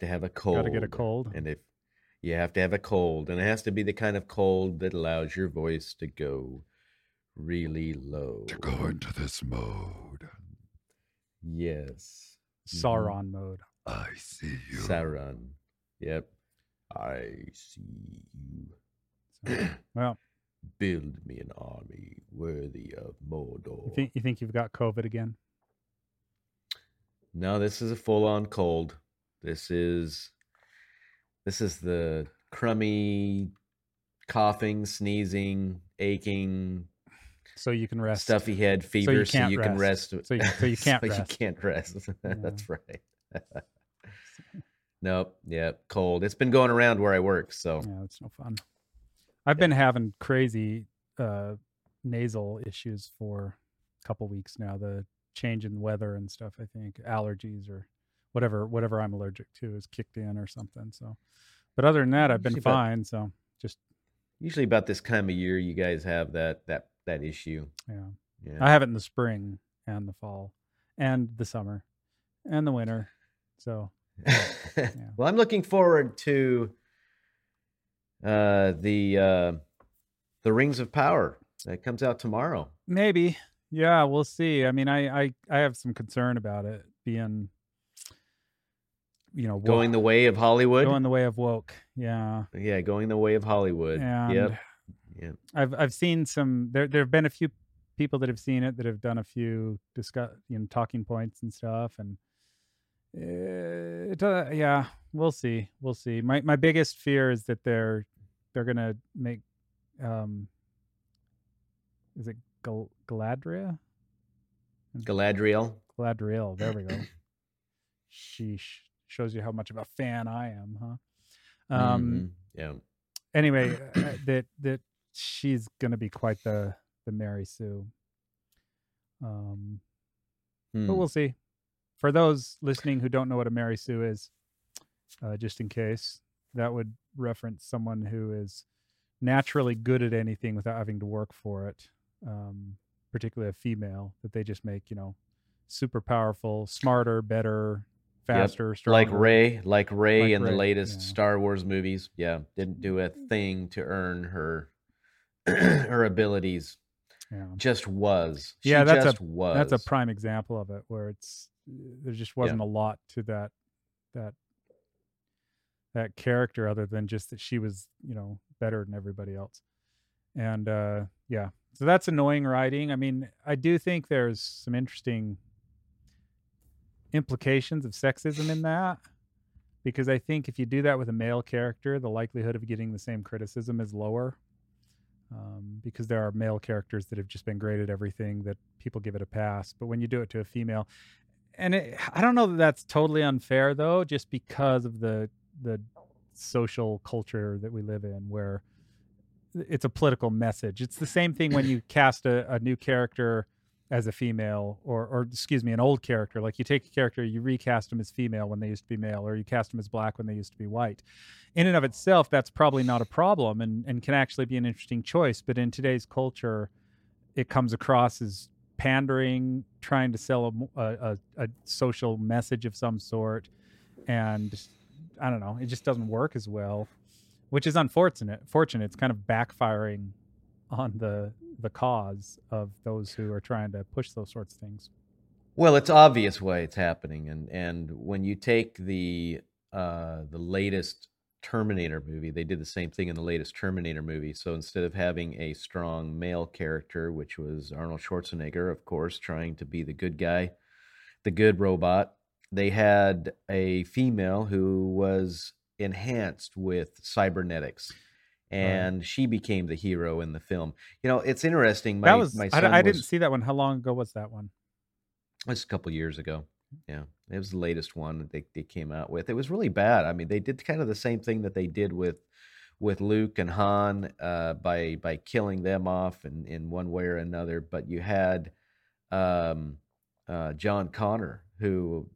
to have a cold. Got to get a cold. And if you have to have a cold, and it has to be the kind of cold that allows your voice to go really low. To go into this mode. Yes. Mm-hmm. Sauron mode. I see you. Sauron. Yep. I see you. Well, Build me an army worthy of Mordor. you think you think you've got COVID again? No, this is a full-on cold. This is this is the crummy coughing, sneezing, aching, So you can rest. stuffy head fever so you, can't can rest. So you- so you can't so rest. you can't rest. That's right. nope. Yeah, cold. It's been going around where I work, so Yeah, it's no fun. I've been having crazy uh, nasal issues for a couple weeks now. The change in weather and stuff. I think allergies or whatever whatever I'm allergic to is kicked in or something. So, but other than that, I've been Usually about- fine. So just usually about this time of year you guys have that that that issue. yeah, Yeah. I have it in the spring and the fall and the summer and the winter. So Well, I'm looking forward to uh, the uh, the Rings of Power that comes out tomorrow. maybe yeah, we'll see. I mean, I I I have some concern about it being you know woke- Going the way of Hollywood. going the way of woke. Yeah. yeah, going the way of Hollywood. And Yep. Yep. I've I've seen some there there have been a few people that have seen it that have done a few discuss you know talking points and stuff and it, uh, yeah we'll see we'll see my my biggest fear is that they're they're gonna make um is it Gal- Galadriel Galadriel. Galadriel there we go sheesh shows you how much of a fan I am huh um Mhm. Yeah. anyway, uh, that that she's gonna be quite the the Mary Sue. Um, but Hmm. we'll see. For those listening who don't know what a Mary Sue is, uh, just in case, that would reference someone who is naturally good at anything without having to work for it. Um, particularly a female that they just make, you know, super powerful, smarter, better, faster, stronger. Like Rey, like Rey Like in the latest yeah. Star Wars movies. Yeah, didn't do a thing to earn her her abilities. Yeah. Just was. She Yeah, that's a- was. that's a prime example of it where it's there just wasn't a lot to that that that character other than just that she was you know better than everybody else and uh yeah so that's annoying writing i mean i do think there's some interesting implications of sexism in that because i think if you do that with a male character the likelihood of getting the same criticism is lower um, because there are male characters that have just been great at everything that people give it a pass. But when you do it to a female, and it, I don't know that that's totally unfair though, just because of the the social culture that we live in, where it's a political message. It's the same thing when you cast a, a new character as a female, or or excuse me, an old character. Like you take a character, you recast them as female when they used to be male, or you cast them as black when they used to be white in and of itself, that's probably not a problem and, and can actually be an interesting choice. But in today's culture, it comes across as pandering, trying to sell a, a, a social message of some sort. And I don't know, it just doesn't work as well, which is unfortunate. Fortunate, it's kind of backfiring on the the cause of those who are trying to push those sorts of things. Well, it's obvious why it's happening, and and when you take the uh, the latest Terminator movie, they did the same thing in the latest Terminator movie. So instead of having a strong male character, which was Arnold Schwarzenegger, of course, trying to be the good guy, the good robot, they had a female who was enhanced with cybernetics. And she became the hero in the film. You know, it's interesting. My, that was my I, son I didn't see that one. How long ago was that one? It's a couple years ago. Yeah, it was the latest one that they, they came out with. It was really bad. I mean, they did kind of the same thing that they did with with Luke and Han uh, by by killing them off in, in one way or another. But you had um, uh, John Connor, who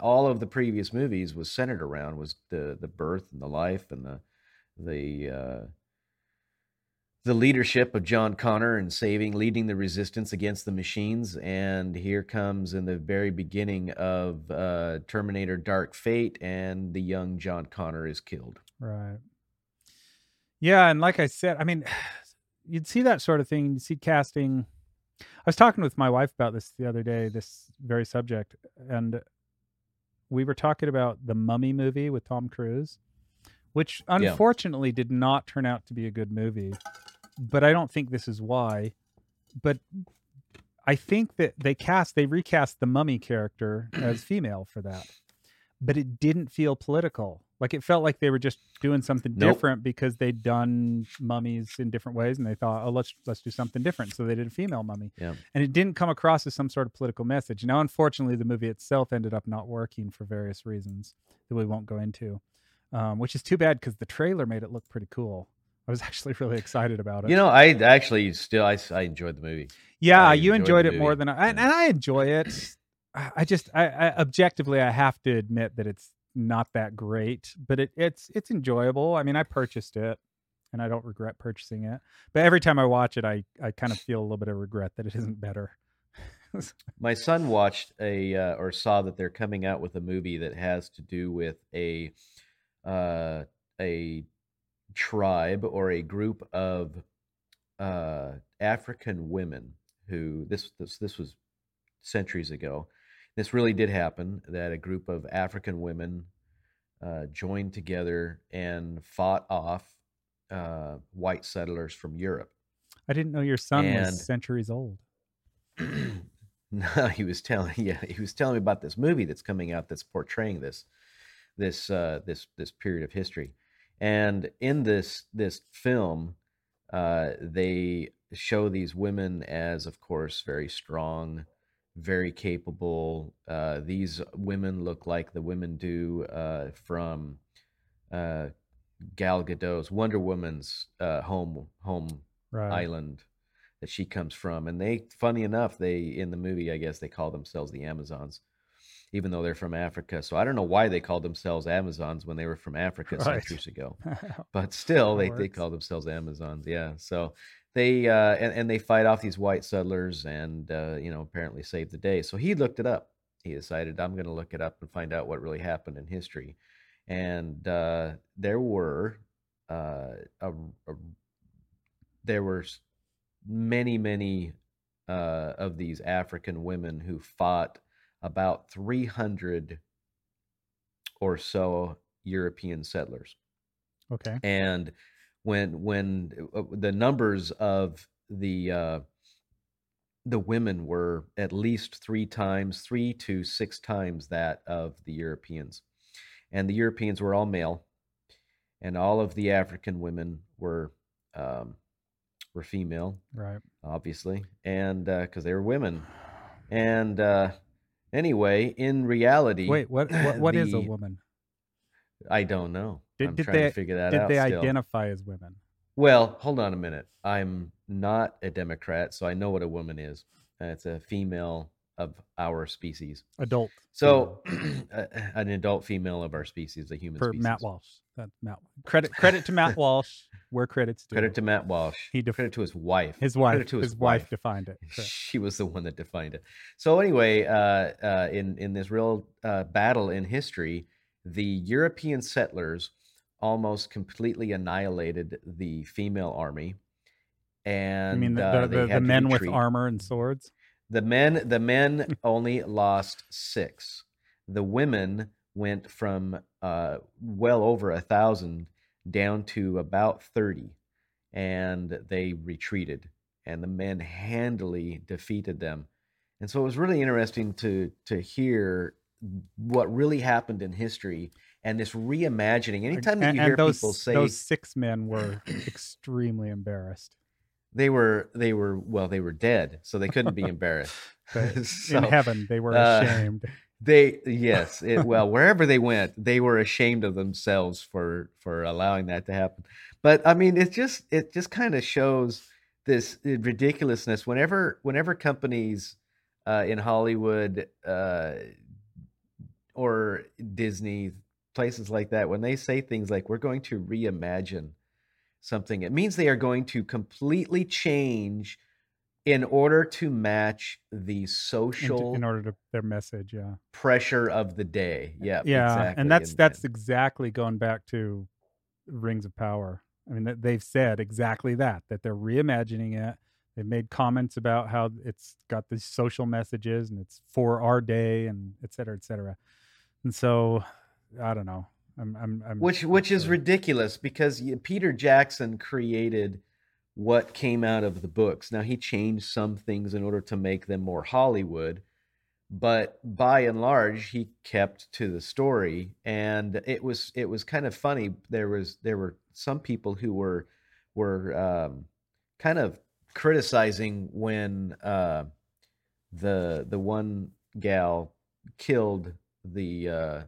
all of the previous movies was centered around was the the birth and the life and the the uh, the leadership of John Connor and saving, leading the resistance against the machines. And here comes in the very beginning of uh, Terminator Dark Fate, and the young John Connor is killed. Right. Yeah, and like I said, I mean, you'd see that sort of thing. You'd see casting. I was talking with my wife about this the other day, this very subject, and we were talking about the Mummy movie with Tom Cruise, which unfortunately did not turn out to be a good movie. But I don't think this is why. But I think that they cast, they recast the Mummy character as female for that, but it didn't feel political. Like it felt like they were just doing something Nope. different because they'd done mummies in different ways, and they thought, oh, let's let's do something different. So they did a female mummy, Yeah. and it didn't come across as some sort of political message. Now, unfortunately, the movie itself ended up not working for various reasons that we won't go into, um, which is too bad because the trailer made it look pretty cool. I was actually really excited about it. You know, I actually still I, I enjoyed the movie. Yeah, I you enjoyed enjoyed it more than I, and Yeah. and I enjoy it. I I just, I, I objectively, I have to admit that it's not that great, but it, it's it's enjoyable. I mean, I purchased it, and I don't regret purchasing it. But every time I watch it, I I kind of feel a little bit of regret that it isn't better. My son watched a uh, or saw that they're coming out with a movie that has to do with a uh, a tribe or a group of uh, African women who this this this was centuries ago. This really did happen. That a group of African women uh, joined together and fought off uh, white settlers from Europe. I didn't know your son And- was centuries old. no, he was telling yeah, he was telling me about this movie that's coming out that's portraying this this uh this this period of history. And in this this film, uh they show these women as of course very strong, very capable. Uh these women look like the women do uh from uh Gal Gadot's Wonder Woman's uh home home Right. island that she comes from and they funny enough they in the movie i guess they call themselves the amazons even though they're from africa. So i don't know why they called themselves amazons when they were from africa Right. centuries ago. But still they, they call themselves amazons yeah. So they uh and, and they fight off these white settlers and uh you know apparently save the day. So he looked it up. He decided i'm going to look it up and find out what really happened in history. And uh there were uh a, a there were many many uh of these african women who fought about 300 or so european settlers okay. and when when uh, the numbers of the uh, the women were at least three times, three to six times that of the Europeans, and the Europeans were all male, and all of the African women were um, were female, Right. obviously, and because they were women, and uh, anyway, in reality, Wait, what? What, what is a woman? I don't know. Did- I'm did trying they- to figure that Did out. they still. identify as women? Well, hold on a minute. I'm not a Democrat, so I know what a woman is. Uh, It's a female of our species. Adult. So, a- an adult female of our species, a human for species. Matt Walsh. That's Matt. Credit credit to Matt Walsh. Where credits due. Credit to Matt Walsh. He def- Credit to his wife. his wife. Credit to his, his, wife. defined it. Correct. She was the one that defined it. So anyway, uh, uh, in in this real uh, battle in history, the European settlers almost completely annihilated the female army, and I mean, the, uh, the, the, the to men with armor and swords. The men the men only lost six. The women went from uh, well over a thousand down to about thirty, and they retreated. And the men handily defeated them. And so it was really interesting to to hear what really happened in history and this reimagining. Anytime that you and hear those, people say those six men were extremely embarrassed. they were they were well they were dead, so they couldn't be embarrassed. But in heaven, they were uh, ashamed. They yes, it, well wherever they went, they were ashamed of themselves for for allowing that to happen. But I mean, it just it just kind of shows this uh, ridiculousness whenever whenever companies uh, in Hollywood uh, or Disney places like that when they say things like we're going to reimagine something. It means they are going to completely change in order to match the social in order to their message. Yeah. pressure of the day. Eh, yeah, yeah exactly. and that's and- that's and- exactly going back to rings of power i mean they've said exactly that that they're reimagining it they've made comments about how it's got these social messages and it's for our day and et cetera et cetera and so i don't know i'm i'm, I'm which which is ridiculous because Peter Jackson created what came out of the books. Now he changed some things in order to make them more Hollywood, but by and large he kept to the story and it was it was kind of funny there was there were some people who were were um, kind of criticizing when uh, the the one gal killed the uh,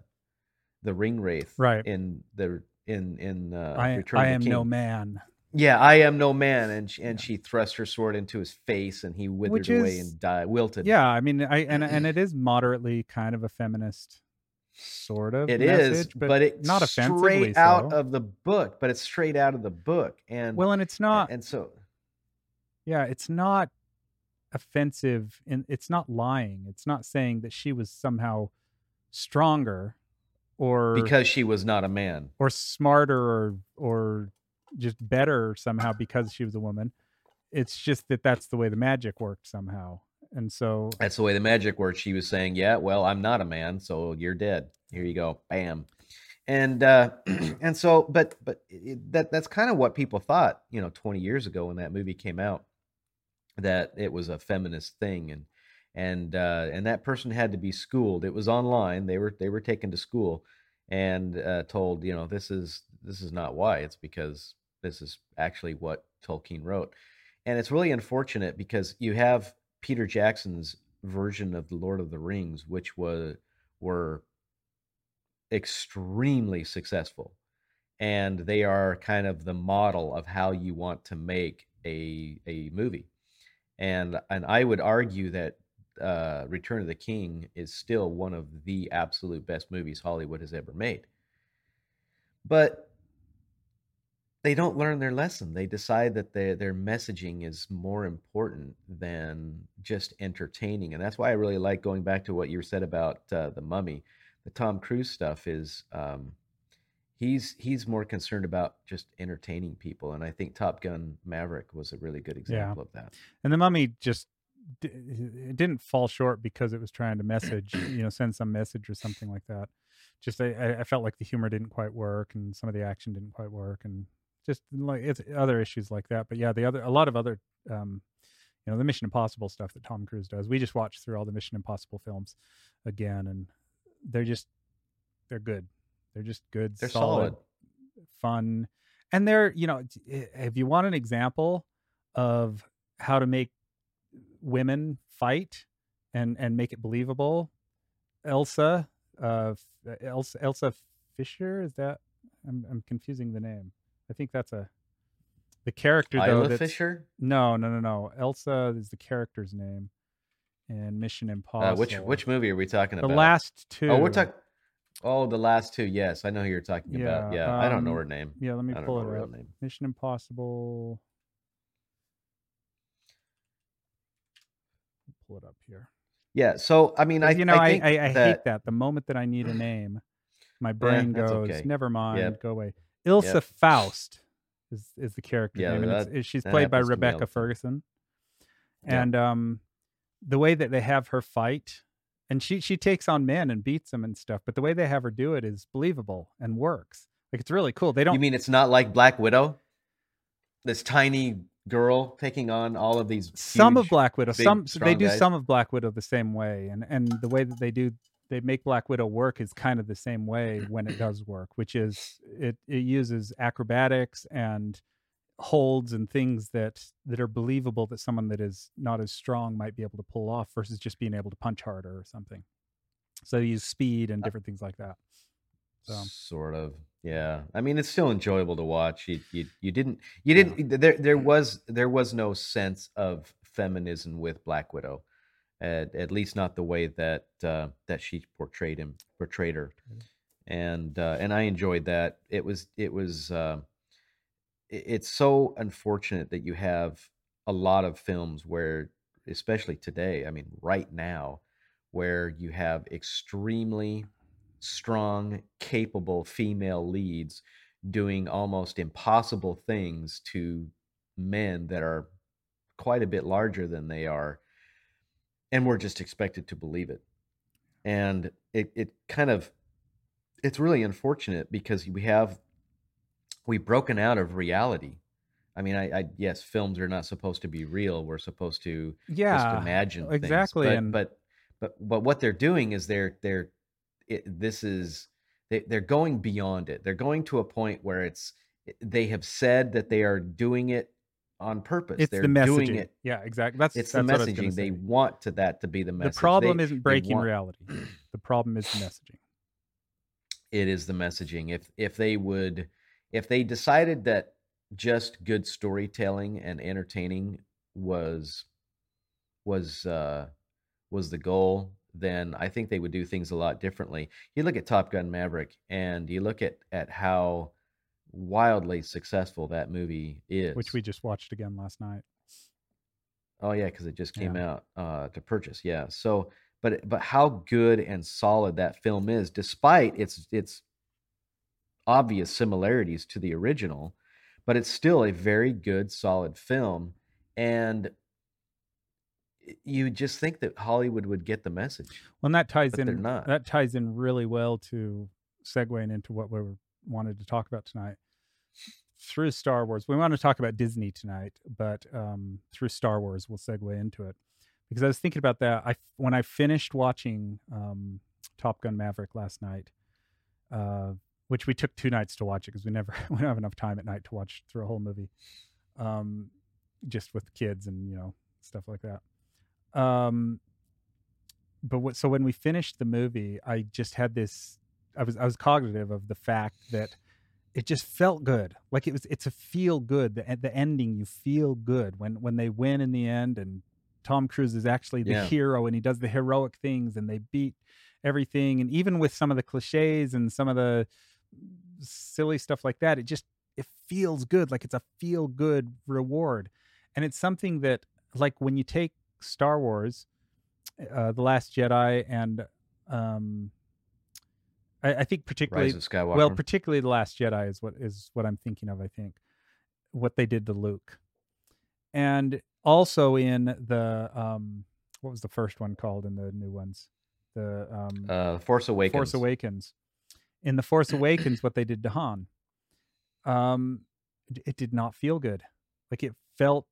the Ringwraith Right. in the in in uh, i, Return I am the no man Yeah, I am no man, and sh- and she thrust her sword into his face, and he withered away and died, wilted. yeah i mean i and, and it is moderately kind of a feminist sort of it is, message, but, it's not straight out so. of the book. But it's straight out of the book, and well and it's and- not and so yeah it's not offensive and it's not lying it's not saying that she was somehow stronger or because she was not a man. or smarter or or just better somehow because she was a woman it's just that that's the way the magic worked somehow and so That's the way the magic works. She was saying, "Yeah, well, I'm not a man, so you're dead. Here you go, bam." And uh, and so, but but it, that that's kind of what people thought, you know, 20 years ago when that movie came out, that it was a feminist thing, and and uh, and that person had to be schooled. It was online. They were they were taken to school and uh, told, you know, this is this is not why. It's because this is actually what Tolkien wrote, and it's really unfortunate because you have Peter Jackson's version of the Lord of the Rings, which was were extremely successful, and they are kind of the model of how you want to make a a movie, and and I would argue that uh, Return of the King is still one of the absolute best movies Hollywood has ever made, but they don't learn their lesson. They decide that their their messaging is more important than just entertaining, and that's why I really like going back to what you said about uh, the Mummy. The Tom Cruise stuff is um, he's he's more concerned about just entertaining people, and I think Top Gun Maverick was a really good example of that. and the mummy just it didn't fall short because it was trying to message you know send some message or something like that just I, I felt like the humor didn't quite work and some of the action didn't quite work and just like it's other issues like that but yeah the other a lot of other um you know the mission impossible stuff that tom cruise does we just watched through all the mission impossible films again and they're just they're good they're just good They're solid, solid. fun and they're you know if you want an example of how to make women fight and and make it believable elsa uh elsa elsa fisher is that i'm, I'm confusing the name i think that's a the character though Isla Fisher. no no no no elsa is the character's name and mission impossible Uh, which which movie are we talking the about? The last two Oh, we're talking. Oh, the last two. Yes, I know who you're talking about. Yeah, Yeah, I don't know um, her name. yeah let me pull it her real up name. mission impossible pull it up here Yeah. So I mean, I you know, I, I, I, that, hate that. The moment that I need a name, my brain that's goes, okay. "Never mind, Yep. go away." Ilsa Yep. Faust is is the character Yeah, name, and it's, it- she's played by happens to me all Rebecca. Ferguson. And um, the way that they have her fight, and she she takes on men and beats them and stuff, but the way they have her do it is believable and works. Like it's really cool. They don't You mean it's not like Black Widow? This tiny girl taking on all of these. some of Black Widow. big, Some they do guys. some of Black Widow the same way, and and the way that they do they make Black Widow work is kind of the same way when it does work, which is it it uses acrobatics and holds and things that that are believable that someone that is not as strong might be able to pull off versus just being able to punch harder or something. So they use speed and Uh, different things like that. So Sort of. Yeah. I mean, it's still enjoyable to watch. You you, you didn't you didn't there there was there was no sense of feminism with Black Widow. At, at least not the way that uh, that she portrayed him portrayed her. And uh, and I enjoyed that. It was it was uh, i- it's so unfortunate that you have a lot of films where especially today i mean right now where you have extremely strong capable female leads doing almost impossible things to men that are quite a bit larger than they are and we're just expected to believe it. And it, it kind of it's really unfortunate because we have we've broken out of reality. I mean i, I yes films are not supposed to be real. We're supposed to just Yeah, imagine things, exactly, but, and- but but but what they're doing is they're they're it, this is they, they're going beyond it. They're going to a point where it's they have said that they are doing it on purpose it's they're the messaging. doing it Yeah, exactly. That's it's that's the what I was messaging they want to that to be the message. The problem They- isn't breaking want- reality. The problem is the messaging. it is the messaging if if they would if they decided that just good storytelling and entertaining was was uh was the goal then i think they would do things a lot differently you look at top gun maverick and you look at at how wildly successful that movie is which we just watched again last night. Oh yeah, because it just came Yeah. out uh, to purchase. Yeah. So, but but how good and solid that film is, despite its its obvious similarities to the original, but it's still a very good, solid film, and you just think that Hollywood would get the message. Well, and that ties in. That ties in really well to segueing into what we wanted to talk about tonight. Through Star Wars, we want to talk about Disney tonight, but um, through Star Wars, we'll segue into it because I was thinking about that. I when I finished watching um, Top Gun Maverick last night, uh, which we took two nights to watch it because we never we don't have enough time at night to watch through a whole movie, um, just with kids and you know stuff like that. Um, but what, so when we finished the movie, I just had this. I was I was cognitive of the fact that it just felt good. Like it was. It's a feel good. The the ending, you feel good when when they win in the end, and Tom Cruise is actually the Yeah. hero, and he does the heroic things, and they beat everything. And even with some of the cliches and some of the silly stuff like that, it just it feels good. Like it's a feel good reward, and it's something that like when you take Star Wars, uh, the Last Jedi, and um, I, I think particularly Rise of Skywalker. well, particularly the Last Jedi is what is what I'm thinking of. I think what they did to Luke, and also in the um, what was the first one called in the new ones? The um, uh, Force Awakens. Force Awakens. In the Force Awakens, what they did to Han, um, it, it did not feel good. Like it felt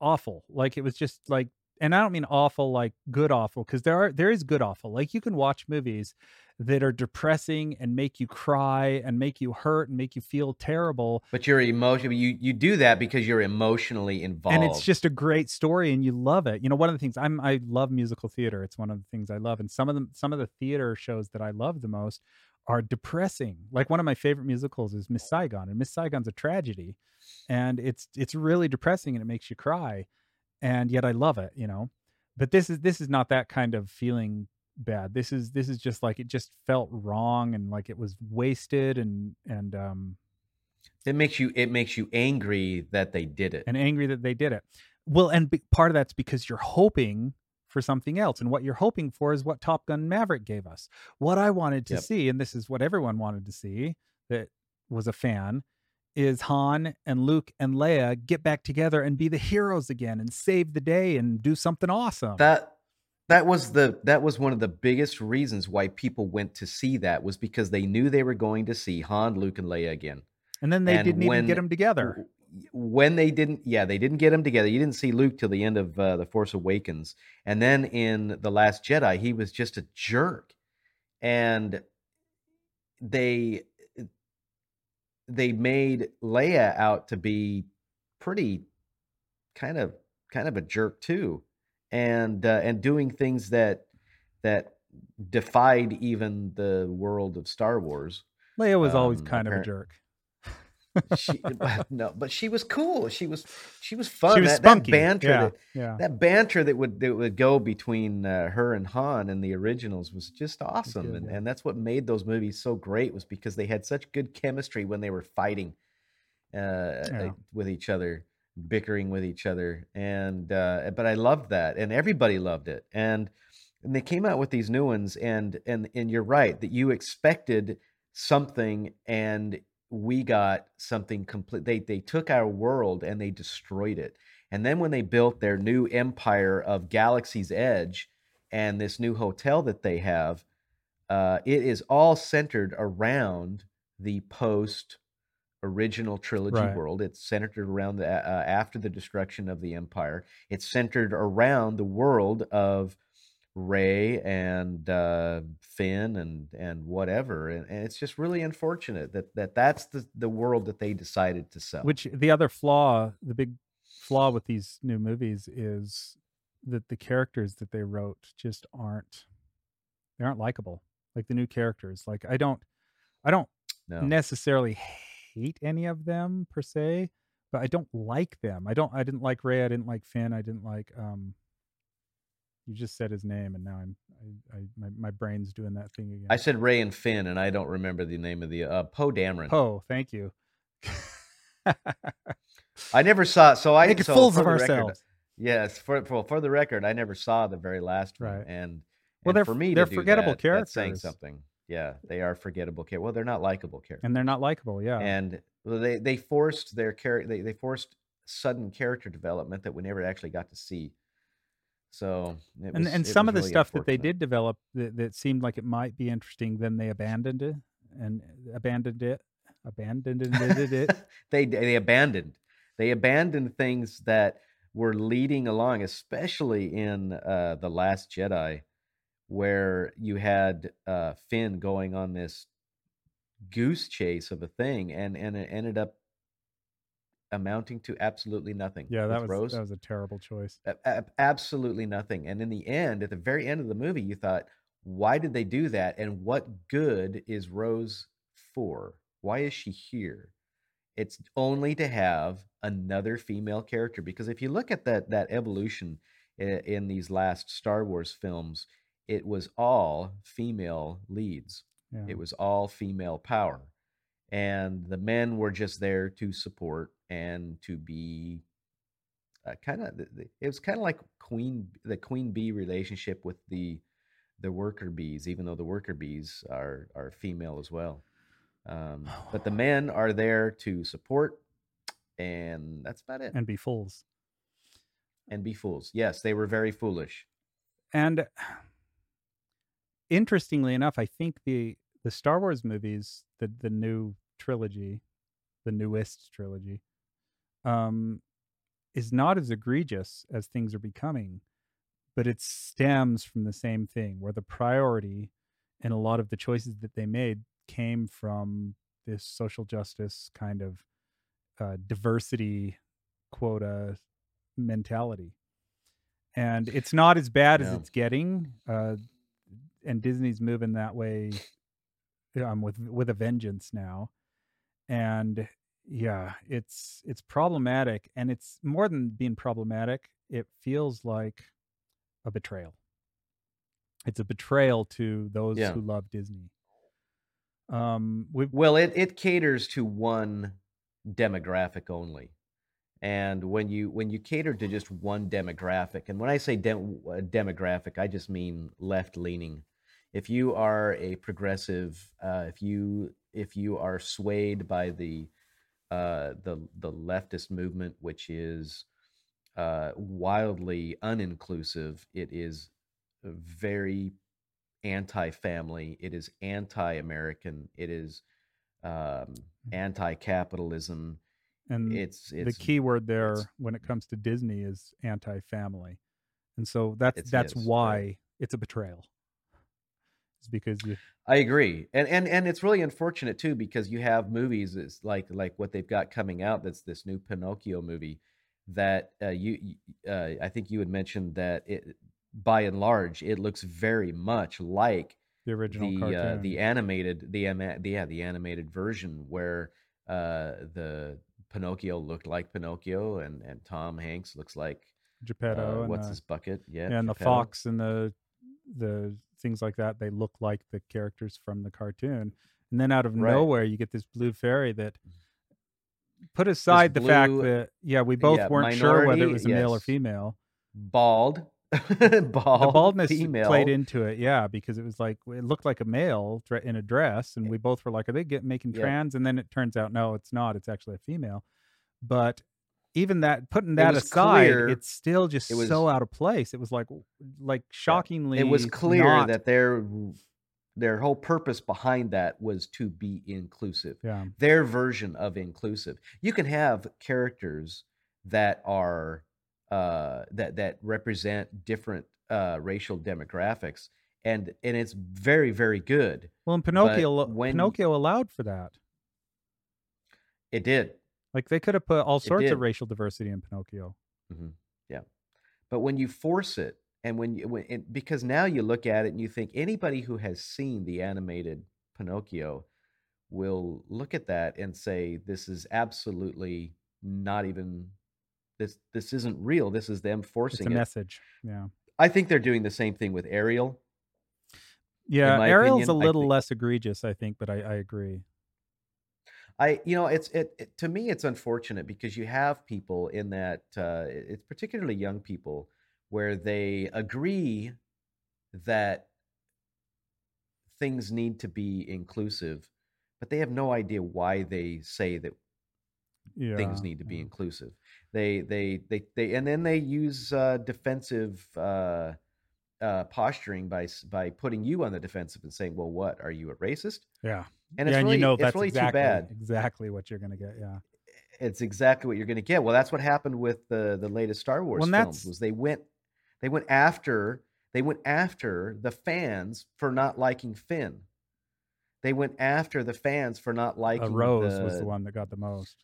awful. Like it was just like, and I don't mean awful like good awful because there are there is good awful. Like you can watch movies that are depressing and make you cry and make you hurt and make you feel terrible. But you're emotional. You you do that because you're emotionally involved. and it's just a great story and you love it. You know one of the things i'm i love musical theater. It's one of the things i love. And some of them some of the theater shows that i love the most are depressing. Like one of my favorite musicals is miss saigon and miss saigon's a tragedy. And it's it's really depressing and it makes you cry. And yet i love it you know? But this is this is not that kind of feeling bad this is this is just like it just felt wrong and like it was wasted and and um it makes you it makes you angry that they did it. and angry that they did it. Well, and be, part of that's because you're hoping for something else, and what you're hoping for is what Top Gun Maverick gave us. What I wanted to Yep. see, and this is what everyone wanted to see that was a fan, is Han and Luke and Leia get back together and be the heroes again and save the day and do something awesome. that that was the that was one of the biggest reasons why people went to see that was because they knew they were going to see Han, Luke, and Leia again. and then they and didn't even get them together. When they didn't, yeah, they didn't get them together. You didn't see Luke till the end of uh, the Force Awakens, and then in the Last Jedi, he was just a jerk, and they they made Leia out to be pretty kind of kind of a jerk too, and uh, and doing things that that defied even the world of Star Wars. Leia was always um, kind of a jerk. She, no, but she was cool. She was she was fun. she was that, that banter yeah, that, yeah. that banter that would that would go between uh, her and Han in the originals was just awesome, good, and, yeah. and that's what made those movies so great was because they had such good chemistry when they were fighting, uh, with each other, bickering with each other, and uh, but I loved that, and everybody loved it, and and they came out with these new ones, and and and you're right that you expected something, and we got something complete. They they took our world and they destroyed it, and then when they built their new empire of Galaxy's Edge and this new hotel that they have, uh, it is all centered around the post original trilogy Right. world. It's centered around the uh, after the destruction of the empire. It's centered around the world of Rey and uh, Finn and and whatever, and, and it's just really unfortunate that that that's the the world that they decided to sell. Which the other flaw, the big flaw with these new movies is that the characters that they wrote just aren't they aren't likable. Like the new characters. Like I don't I don't no. necessarily hate any of them per se, but I don't like them. I don't I didn't like Rey, I didn't like Finn, I didn't like um you just said his name and now I'm I, I my, my brain's doing that thing again. I said Rey and Finn, and I don't remember the name of the uh, Poe Dameron. Poe, thank you. I never saw. So I Making so fools of the record, ourselves. yes, for, for for the record, I never saw the very last one, Right. and Well, and they're for me, they're forgettable that, that's saying something. Yeah, they are forgettable characters. Well, they're not likable characters, and they're not likable, yeah. and they they forced their character. They, they forced sudden character development that we never actually got to see. So it and was- and it some of the really stuff that they did develop that, that seemed like it might be interesting then they abandoned it and abandoned it abandoned it, it. they they abandoned they abandoned things that were leading along especially in uh the last jedi where you had uh finn going on this goose chase of a thing and and it ended up amounting to absolutely nothing yeah that was Rose. that was a terrible choice A- absolutely nothing. And in the end, at the very end of the movie, you thought, why did they do that? And what good is Rose for? Why is she here? It's only to have another female character. Because if you look at that that evolution in, in these last Star Wars films, it was all female leads. yeah. It was all female power. And the men were just there to support and to be uh, kind of it was kind of like queen the queen bee relationship with the the worker bees even though the worker bees are are female as well um, but the men are there to support and that's about it and, and be fools and be fools yes they were very foolish and interestingly enough i think the the star wars movies the the new trilogy the newest trilogy um is not as egregious as things are becoming but it stems from the same thing where the priority and a lot of the choices that they made came from this social justice kind of uh, diversity quota mentality. And it's not as bad as it's getting uh, and disney's moving that way um, with with a vengeance now. And yeah it's it's problematic and it's more than being problematic it feels like a betrayal. It's a betrayal to those Yeah. who love disney. Um we well it, it caters to one demographic only. And when you when you cater to just one demographic and when i say uh, demographic i just mean left leaning if you are a progressive uh, if you if you are swayed by the uh, the the leftist movement which is uh, wildly uninclusive it is very anti-family it is anti-american it is um, anti-capitalism. And it's the key word there when it comes to disney is anti-family. And so that's It's- that's yes, right. why it's a betrayal it's because you I agree, and and and it's really unfortunate too because you have movies it's like like what they've got coming out. That's this new Pinocchio movie that uh, you uh, I think you had mentioned that it by and large it looks very much like the original the cartoon uh, the animated the, the yeah the animated version where uh, the Pinocchio looked like Pinocchio and and Tom Hanks looks like geppetto uh, and, what's his bucket yeah and the fox and the the things like that they look like the characters from the cartoon and then out of Right. nowhere you get this blue fairy that put aside the fact that yeah, we both yeah, weren't sure whether it was a male or female. bald, bald, the baldness female. played into it, yeah, because it was like it looked like a male in a dress, and we both were like, "Are they get making Yeah. trans?" And then it turns out, no, it's not. It's actually a female. But even that, putting that was aside, clear- it's still just it was- so out of place. It was like, like shockingly, it was clear not- that their their whole purpose behind that was to be inclusive. yeah, Their version of inclusive. You can have characters that are uh, that that represent different uh, racial demographics, and and it's very very good. well, and Pinocchio, when- Pinocchio allowed for that. It did. Like they could have put all sorts of racial diversity in Pinocchio. hmm Yeah, but when you force it, and when you when, and because now you look at it and you think anybody who has seen the animated Pinocchio will look at that and say this is absolutely not even this this isn't real. This is them It's forcing a it. message. Yeah. I think they're doing the same thing with Ariel. Yeah, Ariel's opinion, a little think- less egregious, I think, but I, I agree. I, you know, it's it, it to me, it's unfortunate because you have people in that, uh, it's particularly young people, where they agree that things need to be inclusive, but they have no idea why they say that Yeah, things need to be inclusive. They, they, they, they, and then they use uh, defensive uh, uh, posturing by by putting you on the defensive and saying, "Well, what are you a racist?" Yeah, And yeah, it's and really, you know it's that's really exactly too bad. exactly what you're gonna get. Yeah, it's exactly what you're going to get. Well, that's what happened with the the latest Star Wars Well, films. Was they went they went after they went after the fans for not liking Finn. They went after the fans for not uh, liking Rose the, was the one that got the most.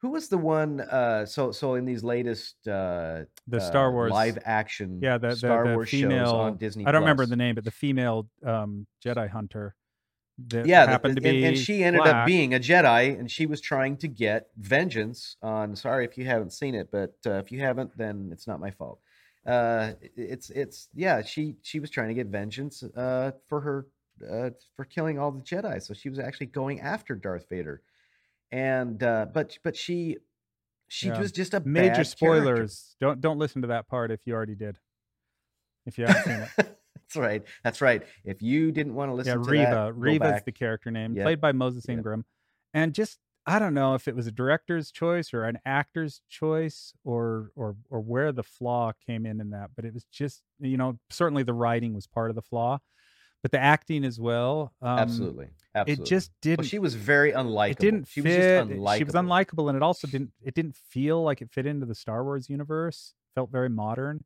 Who was the one? Uh, so so in these latest uh, The Star uh, Wars live action Yeah, the the, Star the Wars shows female. on Disney. I don't remember the name, but the female um, Jedi hunter. That yeah, happened the- to and, be and she ended black. up being a Jedi, and she was trying to get vengeance on. Sorry if you haven't seen it, but uh, if you haven't, then it's not my fault. Uh, it's it's yeah, she she was trying to get vengeance uh, for her uh, for killing all the Jedi, so she was actually going after Darth Vader, and uh, but but she she Yeah. was just a Major bad character. spoilers. Don't don't listen to that part if you already did. If you haven't seen it. That's right. That's right. If you didn't want to listen yeah, to Reva. that, back. the character name, Yep. played by Moses Yep. Ingram, and just I don't know if it was a director's choice or an actor's choice or or or where the flaw came in in that, but it was just you know certainly the writing was part of the flaw, but the acting as well. Um, absolutely, absolutely. It just didn't. Well, she was very unlikable. it didn't she fit. was just it- unlikable. She was unlikable, and it also didn't. It didn't feel like it fit into the Star Wars universe. Felt very modern.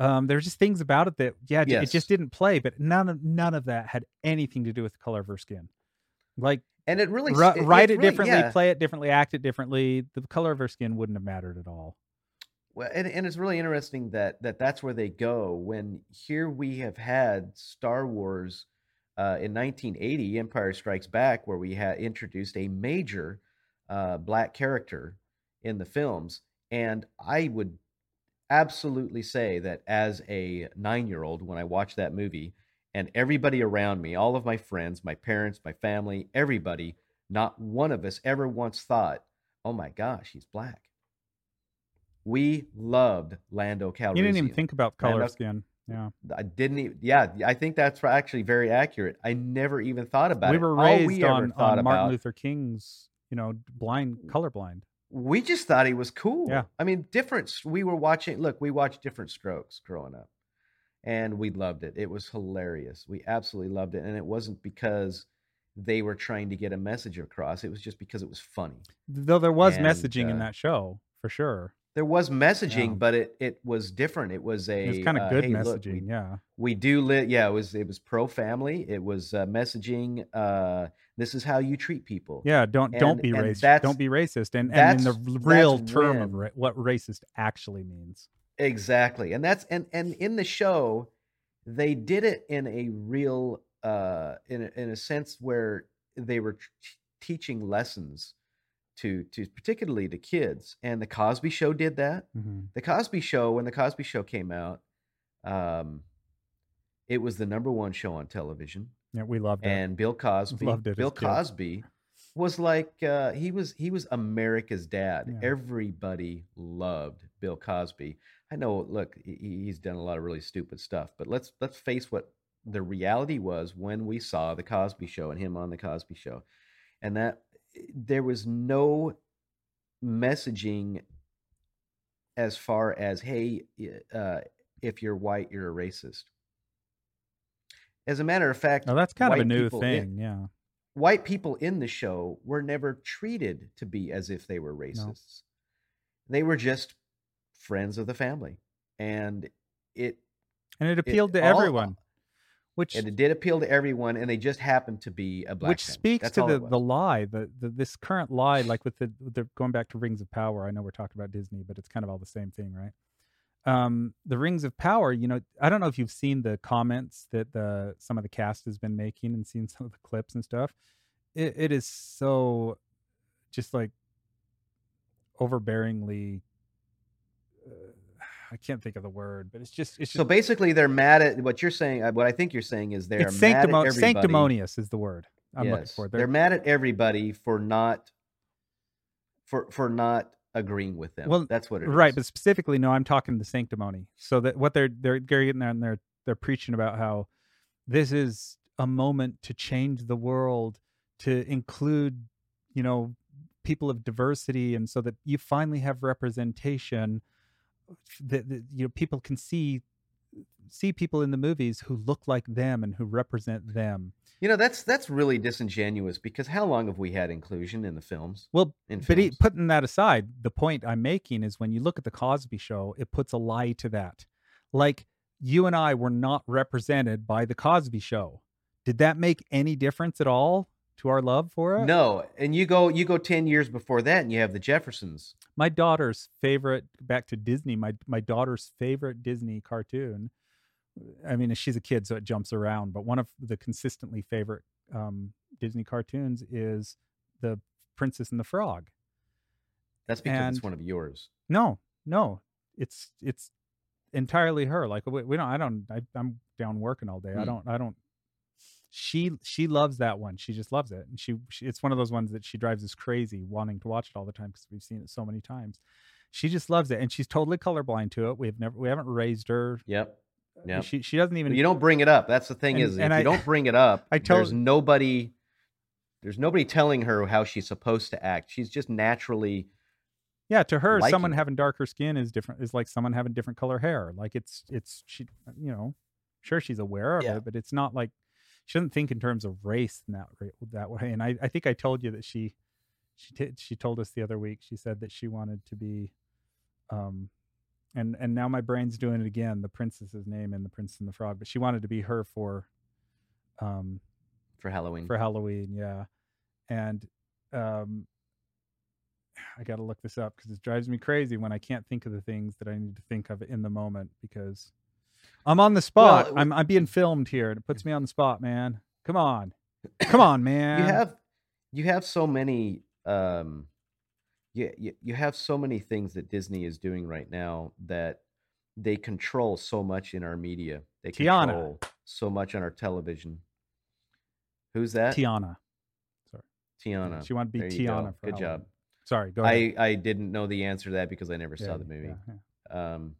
Um, there were just things about it that, yeah, it- it just didn't play. But none of none of that had anything to do with the color of her skin. Like and it really ri- s- write it really- differently, yeah. play it differently, act it differently. The color of her skin wouldn't have mattered at all. Well, and, and it's really interesting that that that's where they go when here we have had Star Wars uh, in 1980, Empire Strikes Back, where we had introduced a major uh, black character in the films, and I would absolutely say that as a nine-year-old, when I watched that movie, and everybody around me, all of my friends, my parents, my family, everybody, not one of us ever once thought, "Oh my gosh, he's black." We loved Lando Calrissian. You didn't even think about color Lando- skin. Yeah, I didn't. Even, yeah, I think that's actually very accurate. I never even thought about it. we it. were raised we on, on Martin Luther King's, you know, blind, colorblind. we just thought he was cool. Yeah. I mean, different. We were watching. Look, we watched Diff'rent Strokes growing up, and we loved it. It was hilarious. We absolutely loved it, and it wasn't because they were trying to get a message across. It was just because it was funny. Though there was And, messaging in uh, that show for sure. There was messaging, Yeah. but it it was different. It was a It was kind of uh, good hey, messaging. look, we- yeah. we do live yeah it was it was pro family it was uh, messaging uh this is how you treat people Yeah, don't don't be racist. Don't be racist. And and in the real term of ra- what racist actually means. exactly and that's and and in the show they did it in a real uh in a, in a sense where they were t- teaching lessons to to particularly to kids and the cosby show did that hmm the cosby show when the cosby show came out um it was the number one show on television Yeah, we loved it. and Bill Cosby. Loved it Bill kids. Cosby was like uh, he was he was America's dad. Yeah. Everybody loved Bill Cosby. I know. Look, he, he's done a lot of really stupid stuff, but let's let's face what the reality was when we saw the Cosby Show and him on the Cosby Show, and that there was no messaging as far as hey, uh, if you're white, you're a racist. As a matter of fact, Now that's kind of a new people thing. yeah. white people in the show were never treated to be as if they were racists. They were just friends of the family, and it And it appealed to all- everyone. Which and it did appeal to everyone, and they just happened to be a black. which speaks That's to the, the lie the, the this current lie like with the, the going back to rings of power i know we're talking about disney but it's kind of all the same thing right? Um the rings of power you know i don't know if you've seen the comments that the some of the cast has been making and seen some of the clips and stuff. It, it is so just like overbearingly i can't think of the word but it's just it's So basically, they're mad at what you're saying. uh, What I think you're saying is they're it's mad at everybody. sanctimonious is the word i'm looking for They're, mad at everybody for not for for not agreeing with them. Well, that's what it is. right but specifically no i'm talking the sanctimony so that what they're they're getting there and they're they're preaching about how this is a moment to change the world to include you know people of diversity and so that you finally have representation that, that you know people can see see people in the movies who look like them and who represent them You know, that's that's really disingenuous because how long have we had inclusion in the films? well In But he, putting that aside, the point I'm making is when you look at the Cosby Show, it puts a lie to that. Like you and I were not represented by the Cosby Show. Did that make any difference at all to our love for it? no, and you go you go ten years before that, and you have the Jeffersons. My daughter's favorite, back to Disney, my my daughter's favorite Disney cartoon. I mean, she's a kid, so it jumps around. But one of the consistently favorite um, Disney cartoons is the Princess and the Frog. That's because And- it's one of yours. No, no, it's it's entirely her. Like we, we don't. I don't. I, I'm down working all day. I Hmm. don't. I don't. She she loves that one. She just loves it, and she, she it's one of those ones that she drives us crazy wanting to watch it all the time because we've seen it so many times. She just loves it, and she's totally colorblind to it. We've never we haven't raised her. Yep. Uh, yep. She she doesn't even. You don't bring it up. That's the thing And- is, if and you don't bring it up, I tell, there's nobody. There's nobody telling her how she's supposed to act. She's just naturally. yeah, to her, someone liking it. having darker skin is different. Is like someone having different color hair. Like it's it's she. You know, sure she's aware of Yeah. it, but it's not like she doesn't think in terms of race in that that way. And I, I think I told you that she she t- she told us the other week. She said that she wanted to be, um, and and now my brain's doing it again. The princess's name and the prince and the Frog, but she wanted to be her for, um, for Halloween. for Halloween. Yeah, and um, I got to look this up because it drives me crazy when I can't think of the things that I need to think of in the moment because I'm on the spot. Well, I'm I'm being filmed here, and it puts me on the spot, man. Come on, come on, man. you have you have so many um you, you you have so many things that Disney is doing right now that they control so much in our media. They Tiana. control so much on our television. Who's that? Tiana. Sorry, Tiana. She wanted to be There go. Tiana. For Good job. Sorry, go ahead. I I didn't know the answer to that because I never Yeah, saw the movie. yeah, yeah. um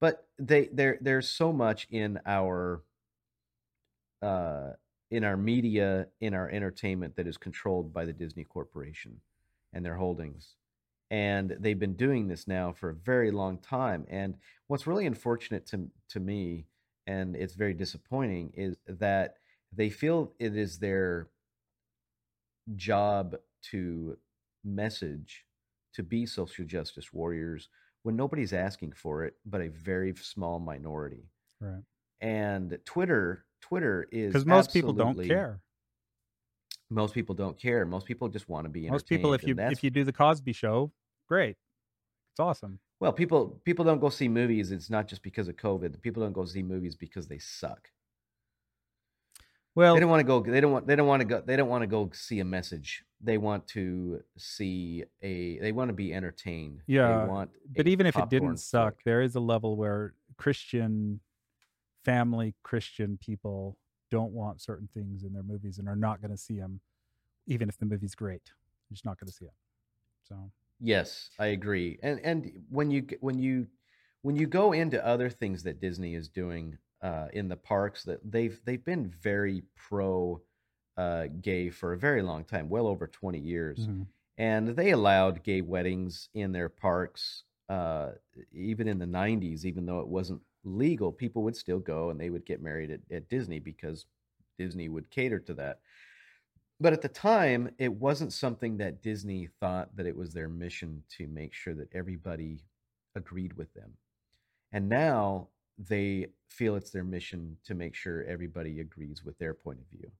but they there there's so much in our uh in our media in our entertainment that is controlled by the disney corporation and their holdings and they've been doing this now for a very long time and what's really unfortunate to to me and it's very disappointing is that they feel it is their job to message to be social justice warriors when nobody's asking for it but a very small minority Right. and twitter twitter is Because most people don't care. most people don't care most people just want to be Most people, if you if you do the Cosby Show, great, it's awesome. well people people don't go see movies it's not just because of covid people don't go see movies because they suck Well, they don't want to go they don't want they don't want to go they don't want to go see a message they want to see a they want to be entertained Yeah, they want but even if it didn't suck, flick. there is a level where Christian family Christian people don't want certain things in their movies and are not going to see them, even if the movie's great. You're just not going to see it. So Yes, I agree. And and when you when you when you go into other things that Disney is doing uh, in the parks, that they've they've been very pro uh, gay for a very long time, well over twenty years, mhm. and they allowed gay weddings in their parks. Uh, even in the '90s, even though it wasn't legal, people would still go and they would get married at, at Disney because Disney would cater to that but at the time it wasn't something that disney thought that it was their mission to make sure that everybody agreed with them and now they feel it's their mission to make sure everybody agrees with their point of view.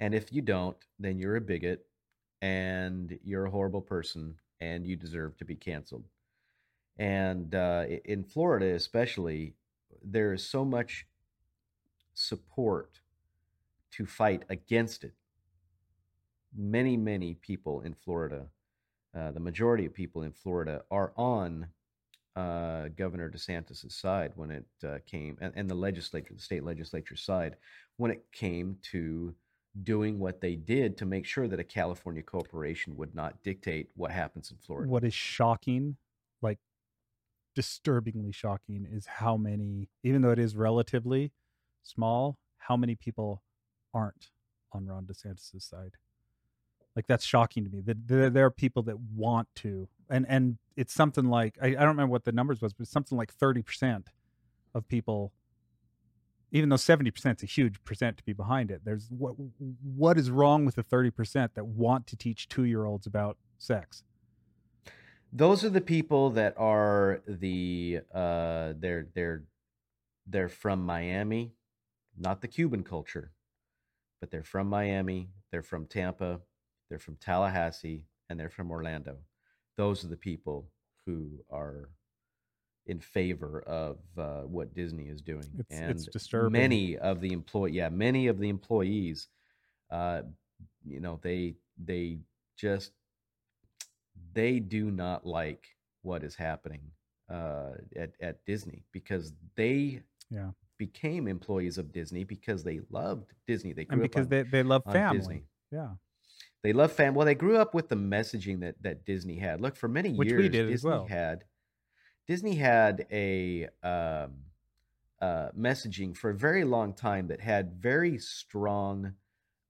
And if you don't then you're a bigot and you're a horrible person and you deserve to be canceled. And uh, in florida especially there is so much support to fight against it. Many, many people in Florida, uh, the majority of people in Florida are on uh, Governor DeSantis' side when it uh, came, and, and the legislature, the state legislature side, when it came to doing what they did to make sure that a California corporation would not dictate what happens in Florida. what is shocking, like disturbingly shocking, is how many, even though it is relatively small, how many people aren't on Ron DeSantis' side. Like that's shocking to me. That there are people that want to, and and it's something like I, I don't remember what the numbers was, but something like thirty percent of people. Even though seventy percent is a huge percent to be behind it, there's what what is wrong with the thirty percent that want to teach two year olds about sex? those are the people that are the uh they're they're they're from Miami, not the Cuban culture, but they're from Miami, they're from Tampa, they're from Tallahassee, and they're from Orlando. Those are the people who are in favor of uh, what Disney is doing. It's- and it's disturbing. Many of the employee, yeah, many of the employees, uh, you know, they they just they do not like what is happening uh, at at Disney because they Yeah. became employees of Disney because they loved Disney. They grew and because on, they, they love family. Disney. Yeah. They love fam. Well, they grew up with the messaging that that Disney had. Look, for many Which years, Disney well. had Disney had a um, uh, messaging for a very long time that had very strong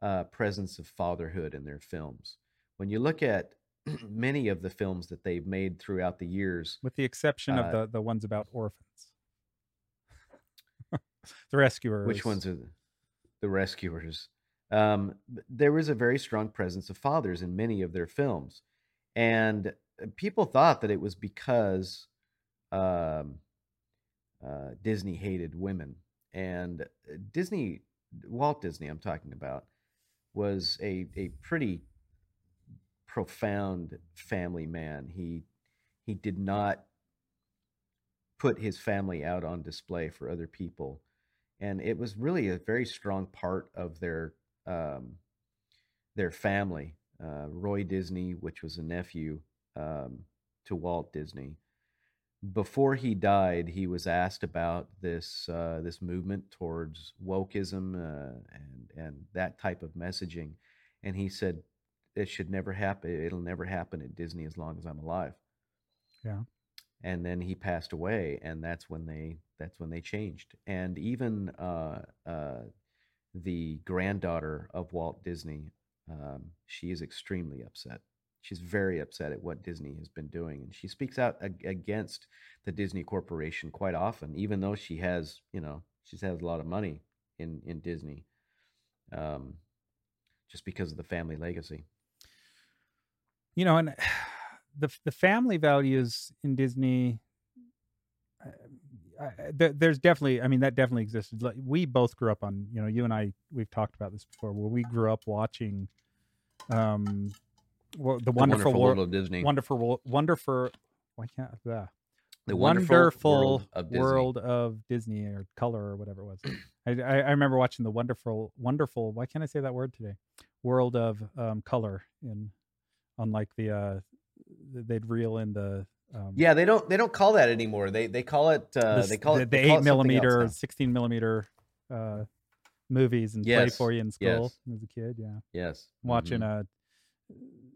uh, presence of fatherhood in their films. When you look at many of the films that they've made throughout the years, With the exception Uh, of the, the ones about orphans. the rescuers. Which ones are the, the rescuers? Um, was a very strong presence of fathers in many of their films, and uh, people thought that it was because um, uh, Disney hated women, and uh, Disney, Walt Disney, I'm talking about, was a a pretty profound family man. He he did not put his family out on display for other people and it was really a very strong part of their um, their family. Uh, Roy Disney, which was a nephew um, to Walt Disney, before he died, he was asked about this uh, this movement towards wokeism uh, and and that type of messaging, and he said, "It should never happen. It'll never happen at Disney as long as I'm alive." Yeah. and then he passed away and that's when they that's when they changed and even uh, uh, the granddaughter of walt disney um, she is extremely upset she's very upset at what disney has been doing and she speaks out ag- against the disney corporation quite often even though she has you know she has a lot of money in in disney um, just because of the family legacy you know, and the the family values in Disney. Uh, I, there's definitely, I mean, that definitely existed. Like, we both grew up on, you know, you and I, we've talked about this before, where we grew up watching, um, well, the The wonderful, world world, of disney wonderful, Wo- wonderful. Why can't the the wonderful, world of disney world of Disney or color or whatever it was. I, I, I remember watching the wonderful, wonderful. Why can't I say that word today? World of um, color in, unlike the uh, they'd reel in the um, Yeah, they don't they don't call that anymore. They they call it uh, the, they call the, it the eight it something else millimeter, sixteen millimeter uh, movies and play for you in school yes. as a kid. Yeah, Yes. watching mhm. uh,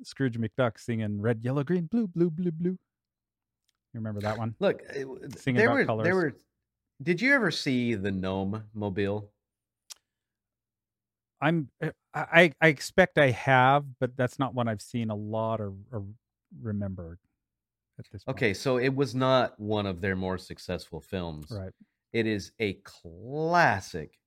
Scrooge McDuck singing "Red, Yellow, Green, Blue, Blue, Blue, Blue." You remember that one? Look, Singing there about were colours. there were. Did you ever see the Gnome Mobile? I'm uh, I I expect I have, but that's not one I've seen a lot or, or remembered at this point. Okay, so it was not one of their more successful films. right. It is a classic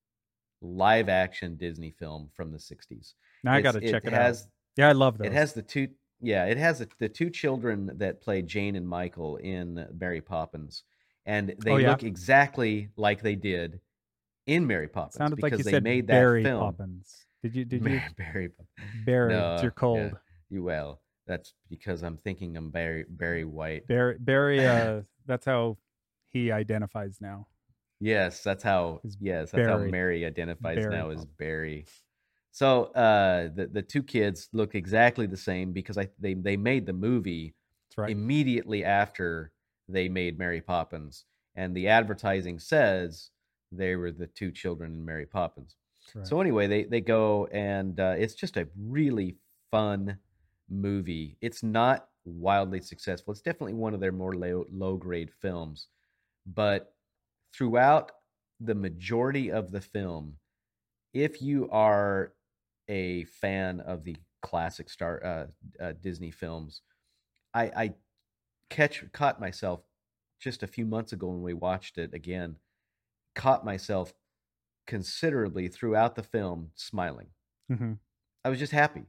live action Disney film from the 60s. Now I got to check it, has, out. Yeah, I love those. It has the two yeah, it has the, the two children that play Jane and Michael in Mary Poppins. And they Oh, yeah? look exactly like they did in Mary Poppins sounded because like you they made that Barry film. Poppins. Did you did you Mary, Barry Poppins. Barry? No, it's your yeah. cold. You well, that's because I'm thinking I'm Barry Barry White. Barry Barry. Uh, that's how he identifies now. Yes, that's how. Yes, that's how Mary identifies Barry now as Barry. So uh, the the two kids look exactly the same because I they they made the movie right. immediately after they made Mary Poppins, and the advertising says they were the two children in Mary Poppins. Right. So anyway, they they go and uh, it's just a really fun movie. It's not wildly successful. It's definitely one of their more low low grade films, but throughout the majority of the film, if you are a fan of the classic star uh, uh, Disney films, I, I catch caught myself just a few months ago when we watched it again. Caught myself considerably throughout the film smiling. Mhm. I was just happy.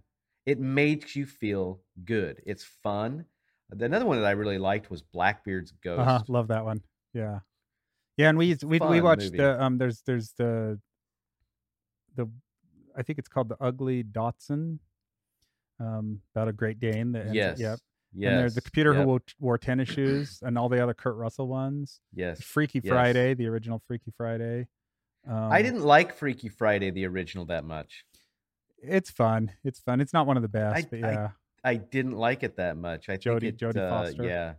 It makes you feel good. It's fun. Another one that I really liked was Blackbeard's Ghost. Uh-huh, love that one. Yeah, yeah, and we we we watched movie. the um. There's there's the the I think it's called the Ugly Dachshund. Um, about a Great Dane. That ends, Yes. Yep. Yes. And there's the computer yep, who wore, wore tennis shoes, and all the other Kurt Russell ones. Yes. Freaky yes. Friday, the original Freaky Friday. Um, I didn't like Freaky Friday, the original, that much. It's fun. It's fun. It's not one of the best, I- but yeah. I didn't like it that much. I Jodie- think it, Jodie uh, Foster. Yeah.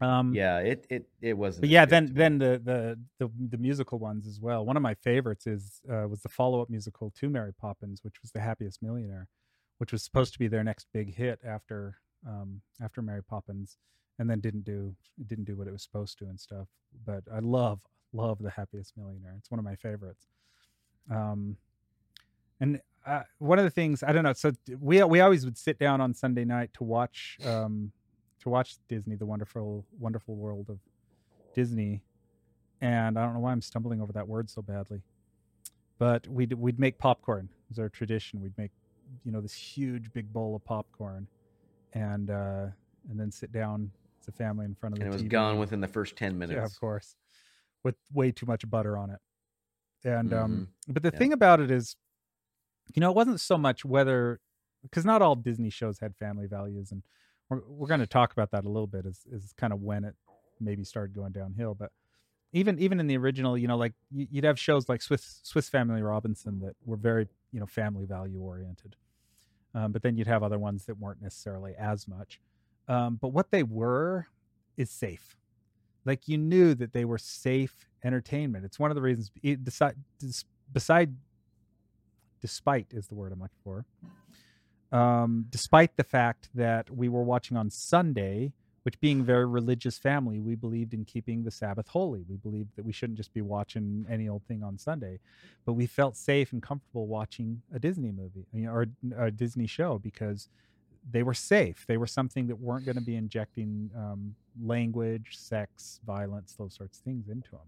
um, Yeah. It it it wasn't. but yeah, then then the, the the the musical ones as well. One of my favorites is uh, was the follow up musical to Mary Poppins, which was The Happiest Millionaire, which was supposed to be their next big hit after um, after Mary Poppins, and then didn't do didn't do what it was supposed to and stuff. But I love love The Happiest Millionaire. It's one of my favorites. Um, and uh, one of the things I don't know. So we we always would sit down on Sunday night to watch um, to watch Disney, the wonderful wonderful world of Disney, and I don't know why I'm stumbling over that word so badly. But we'd we'd make popcorn. It was our tradition. We'd make you know this huge big bowl of popcorn, and uh, and then sit down as a family in front of and the it was TV. gone within the first ten minutes. Yeah, of course, with way too much butter on it. And um, but the Mm-hmm. Yeah. thing about it is, you know, it wasn't so much whether because not all Disney shows had family values, and we're we're going to talk about that a little bit. Is is kind of when it maybe started going downhill, but. Even even in the original, you know, like you'd have shows like Swiss Swiss Family Robinson that were very you know family value oriented, um, but then you'd have other ones that weren't necessarily as much. Um, but what they were is safe like you knew that they were safe entertainment it's one of the reasons beside, beside despite is the word i'm looking for um, despite the fact that we were watching on sunday which being a very religious family we believed in keeping the sabbath holy we believed that we shouldn't just be watching any old thing on sunday but we felt safe and comfortable watching a disney movie you know, or a disney show because they were safe. They were something that weren't going to be injecting um, language, sex, violence, those sorts of things into them.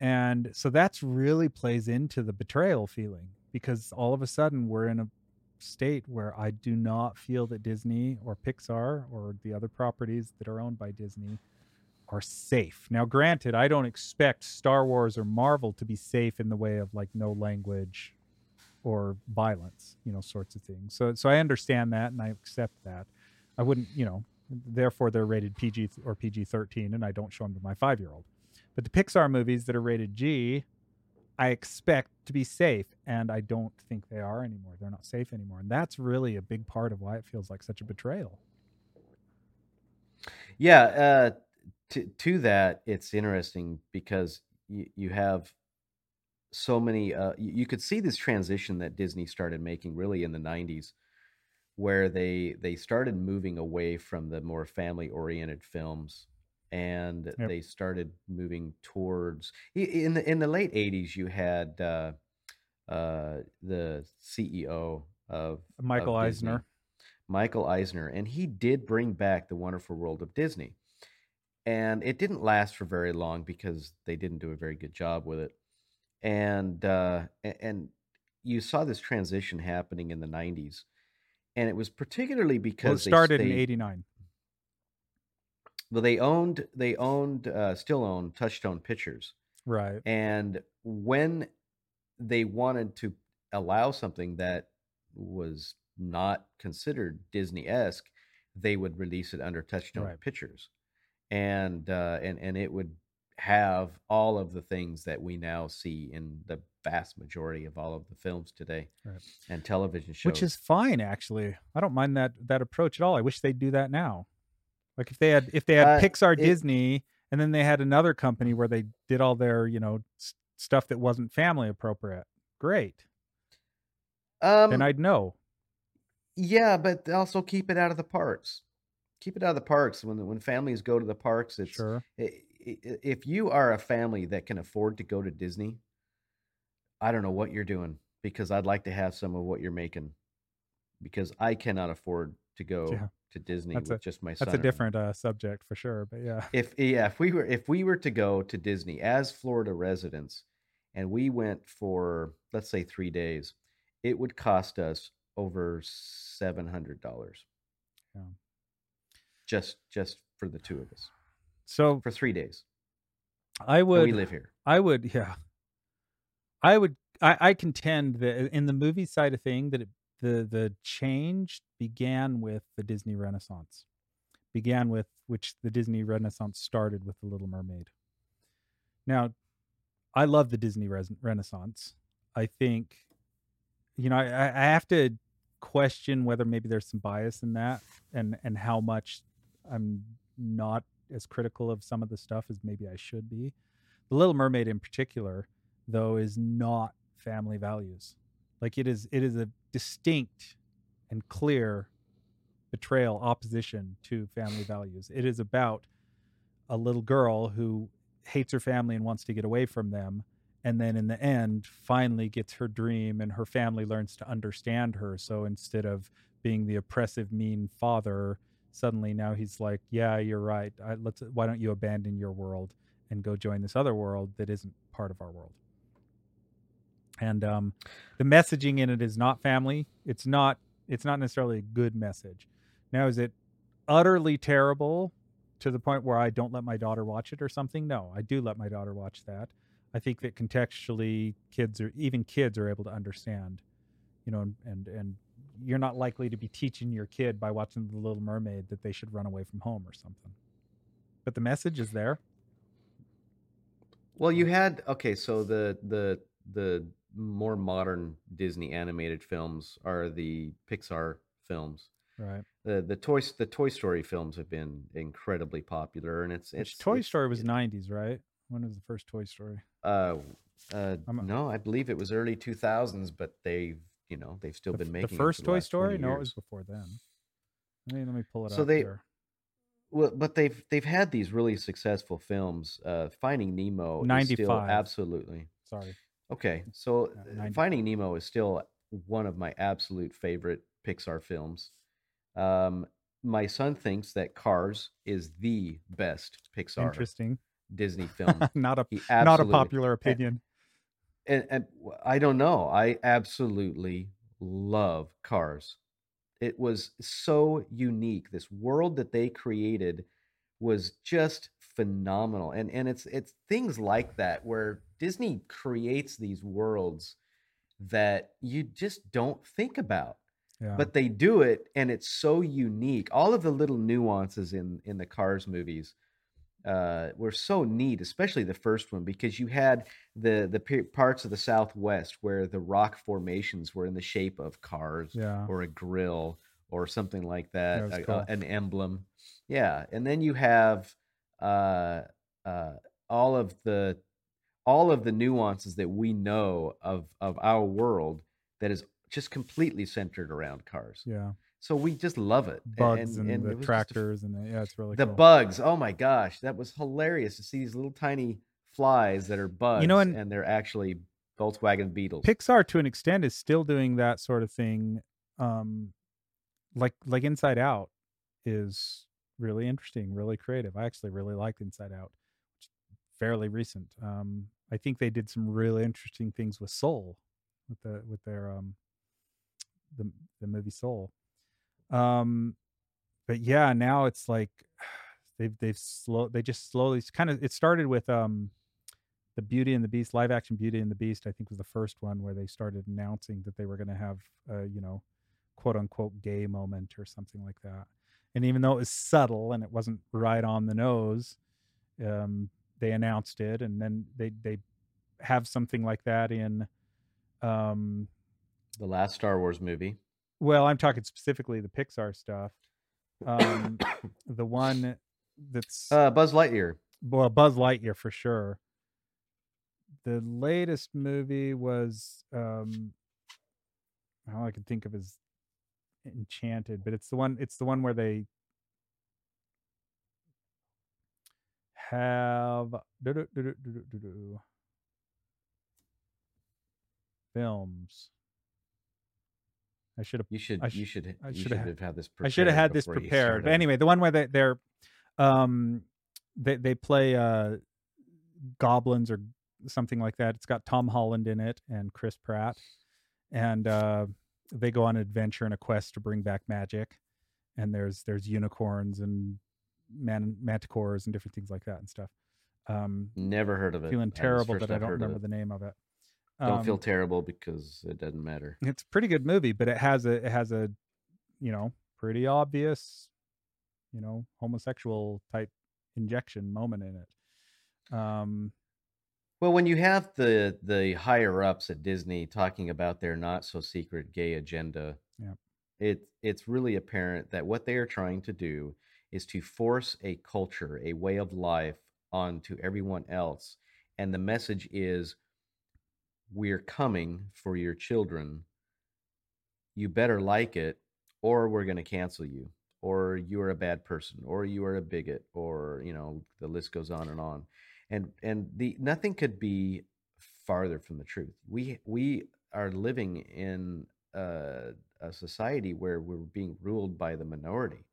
And so that's really plays into the betrayal feeling because all of a sudden we're in a state where I do not feel that Disney or Pixar or the other properties that are owned by Disney are safe. Now, granted, I don't expect Star Wars or Marvel to be safe in the way of like no language or violence, you know, sorts of things. So, so I understand that and I accept that. I wouldn't, you know, therefore they're rated PG or PG 13 and I don't show them to my five year old. But the Pixar movies that are rated G, I expect to be safe and I don't think they are anymore. They're not safe anymore. And that's really a big part of why it feels like such a betrayal. Yeah, uh, to to that, it's interesting because you, you have so many uh you, you could see this transition that Disney started making really in the 90s where they they started moving away from the more family oriented films and Yep. they started moving towards in the in the late 80s you had uh uh the CEO of Michael of Disney, Eisner. Michael Eisner and he did bring back the wonderful world of Disney and it didn't last for very long because they didn't do a very good job with it and uh and you saw this transition happening in the 90s and it was particularly because Well, it they started in '89. Well they owned they owned uh, still own touchstone pictures Right. and when they wanted to allow something that was not considered disney-esque they would release it under touchstone Right. pictures and uh and and it would have all of the things that we now see in the vast majority of all of the films today Right. and television shows which is fine actually i don't mind that that approach at all i wish they'd do that now like if they had if they had Uh, pixar it- disney and then they had another company where they did all their you know s- stuff that wasn't family appropriate great um then i'd know Yeah, but also keep it out of the parks. Keep it out of the parks. When when families go to the parks, it's sure i- i- if you are a family that can afford to go to Disney, I don't know what you're doing because I'd like to have some of what you're making because I cannot afford to go Yeah. To Disney That's with just my son. that's a different uh, subject for sure but yeah If yeah, if we were if we were to go to Disney as Florida residents and we went for let's say 3 days, it would cost us over $700. Yeah. Just just for the two of us so for 3 days. i And would we live here. I would, yeah. I would. I, I contend that in the movie side of thing, that it, the the change began with the Disney Renaissance, began with which the Disney Renaissance started with the Little Mermaid. Now, I love the Disney Renaissance. I think, you know, I, I have to question whether maybe there's some bias in that, and and how much I'm not as critical of some of the stuff as maybe I should be. The Little Mermaid in particular, though, is not family values. Like it is it is a distinct and clear betrayal, opposition to family values. It is about a little girl who hates her family and wants to get away from them. And then in the end, finally gets her dream and her family learns to understand her. So instead of being the oppressive, mean father, suddenly now he's like, yeah, you're right. I, let's, why don't you abandon your world and go join this other world that isn't part of our world? And um, the messaging in it is not family. It's not. It's not necessarily a good message. Now, is it utterly terrible to the point where I don't let my daughter watch it or something? No, I do let my daughter watch that. I think that contextually, kids are even kids are able to understand, you know, and and, and you're not likely to be teaching your kid by watching The Little Mermaid that they should run away from home or something. But the message is there. Well, you had okay, so the the the more modern Disney animated films are the Pixar films. Right. The the toy the Toy Story films have been incredibly popular, and it's it's Toy Story was 90s, right? When was the first Toy Story? Uh, uh, a- no, I believe it was early two thousands, but they've you know they've still The, been making the first the Toy Story? No, it was before then. Let me, let me pull it So up they- here. Well, but they've they've had these really successful films. Uh, Finding Nemo, is still 95. absolutely Sorry. Okay. So uh, Finding Nemo is still one of my absolute favorite Pixar films. Um, my son thinks that Cars is the best Pixar Interesting. Disney film. not a not a popular opinion. and, and w- I don't know. I absolutely love Cars. It was so unique. This world that they created was just phenomenal. And and it's it's things like that where Disney creates these worlds that you just don't think about. Yeah. But they do it and it's so unique. All of the little nuances in in the Cars movies uh, were so neat, especially the first one, because you had the the pe- parts of the Southwest where the rock formations were in the shape of cars yeah. or a grill or something like That that, a- a- an emblem. Yeah, and then you have uh, uh, all of the all of the nuances that we know of of our world that is just completely centered around cars. Yeah. So we just love it. Bugs and, it the was just a- tractors and the, yeah, it's really the cool. bugs. Oh my gosh, that was hilarious to see these little tiny flies that are bugs, You know, and- and they're actually Volkswagen Beetles. Pixar to an extent is still doing that sort of thing. Um, like like Inside Out is really interesting, really creative. I actually really liked Inside Out. which Fairly recent. Um, I think they did some really interesting things with Soul, with the with their um, the the movie Soul. Um, but yeah, now it's like they've they've slow they just slowly kind of it started with um the Beauty and the Beast live action Beauty and the Beast, I think was the first one where they started announcing that they were going to have a, you know, quote unquote gay moment or something like that. And even though it was subtle and it wasn't right on the nose, um, they announced it, and then they they have something like that in, um, the last Star Wars movie. well, I'm talking specifically the Pixar stuff. Um, the one that's Uh, Buzz Lightyear. well buzz lightyear for sure the latest movie was um all i can think of is enchanted but it's the one it's the one where they have films i should have You should I sh- you should I should have had this. I should have had this prepared. But anyway, the one where they, they're um they they play uh goblins or something like that. It's got Tom Holland in it and Chris Pratt. And uh they go on an adventure and a quest to bring back magic. And there's there's unicorns and man manticores and different things like that and stuff. Um never heard of it. feeling terrible that I don't remember the name of it. Don't feel Um, terrible because it doesn't matter. it's a pretty good movie, but it has a it has a you know pretty obvious you know homosexual type injection moment in it. Um, Well, when you have the the higher ups at Disney talking about their not so secret gay agenda, Yep. it it's really apparent that what they are trying to do is to force a culture, a way of life onto everyone else, and the message is we're coming for your children. You better like it or we're going to cancel you or you're a bad person or you are a bigot or you know the list goes on and on and and the nothing could be farther from the truth. We we are living in a, a society where we're being ruled by the minority.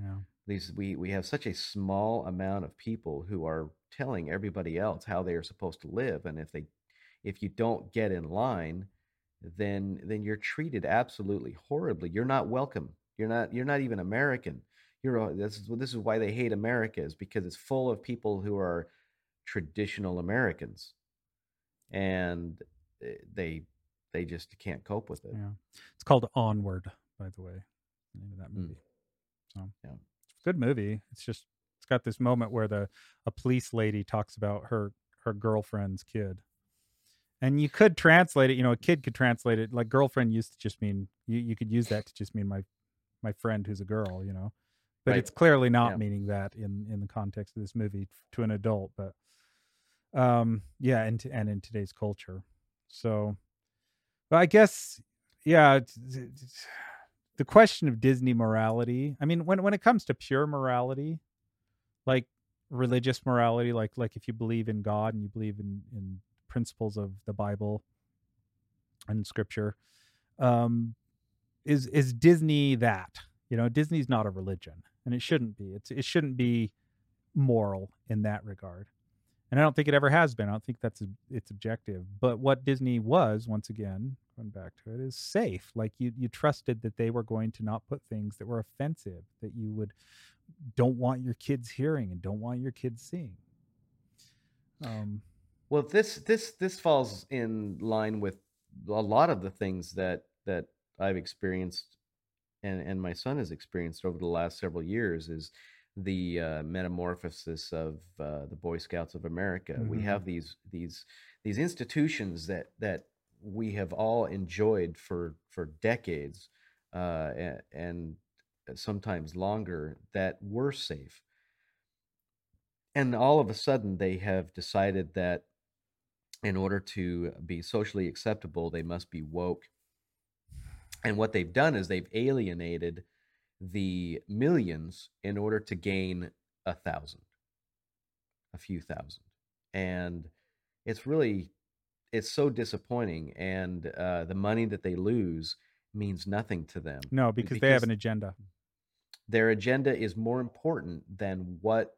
Yeah, these we we have such a small amount of people who are telling everybody else how they are supposed to live and if they if you don't get in line then then you're treated absolutely horribly. You're not welcome. You're not you're not even american. You're this is this is why they hate america is because it's full of people who are traditional americans and eh, they they just can't cope with it yeah. It's called Onward, by the way. The name of that Mm. movie. So Yeah. it's a good movie. It's just it's got this moment where the a police lady talks about her her girlfriend's kid. And you could translate it, you know, a kid could translate it like girlfriend used to just mean you, you could use that to just mean my my friend who's a girl, you know. But Right. it's clearly not Yeah. meaning that in in the context of this movie to an adult, but um yeah, and and in today's culture. So but I guess yeah, it's- it's- the question of Disney morality. I mean, when when it comes to pure morality, like religious morality, like like if you believe in God and you believe in in principles of the Bible and Scripture, um, is is Disney that? You know, Disney's not a religion, and it shouldn't be. It's it shouldn't be moral in that regard, and I don't think it ever has been. I don't think that's its objective. But what Disney was, once again, going back to it, is safe. Like you you trusted that they were going to not put things that were offensive that you would don't want your kids hearing and don't want your kids seeing. Um, Well, this this this falls in line with a lot of the things that that I've experienced, and and my son has experienced over the last several years is the uh, metamorphosis of uh, the Boy Scouts of America. We Mhm. have these these these institutions that that we have all enjoyed for for decades, uh, a- and sometimes longer that were safe and all of a sudden they have decided that in order to be socially acceptable, they must be woke. And what they've done is they've alienated the millions in order to gain a thousand, a few thousand. And it's really, it's so disappointing. And uh, the money that they lose means nothing to them. No, because, they have an agenda. Their agenda is more important than what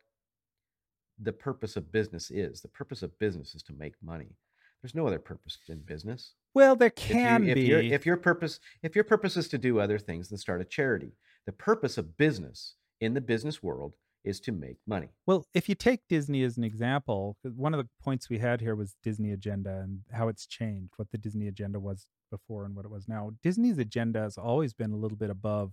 the purpose of business is. The purpose of business is to make money. There's no other purpose in business. Well, there If you- can if be. Your, if your purpose, if your purpose is to do other things, then start a charity. The purpose of business in the business world is to make money. Well, if you take Disney as an example, uh, one of the points we had here was Disney agenda and how it's changed, what the Disney agenda was before and what it was now. Disney's agenda has always been a little bit above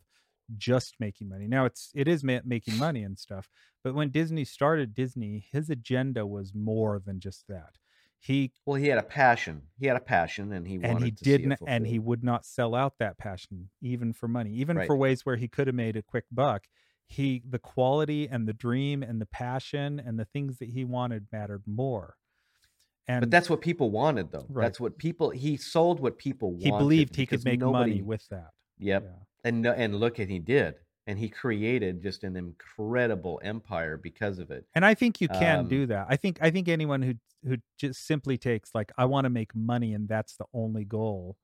just making money. Now it's it is ma- making money and stuff, but when Disney started Disney, his agenda was more than just that. He Well, he had a passion. He had a passion, and he and wanted he to see it didn't and he would not sell out that passion even for money even Right. for ways where he could have made a quick buck he the quality and the dream and the passion and the things that he wanted mattered more and But that's what people wanted, though. Right. That's what people. He sold what people wanted. he believed he could make nobody, money with that Yep. yeah. And and look, and he did, and he created just an incredible empire because of it. and i think you can Um, do that i think i think anyone who who just simply takes like i want to make money and that's the only goal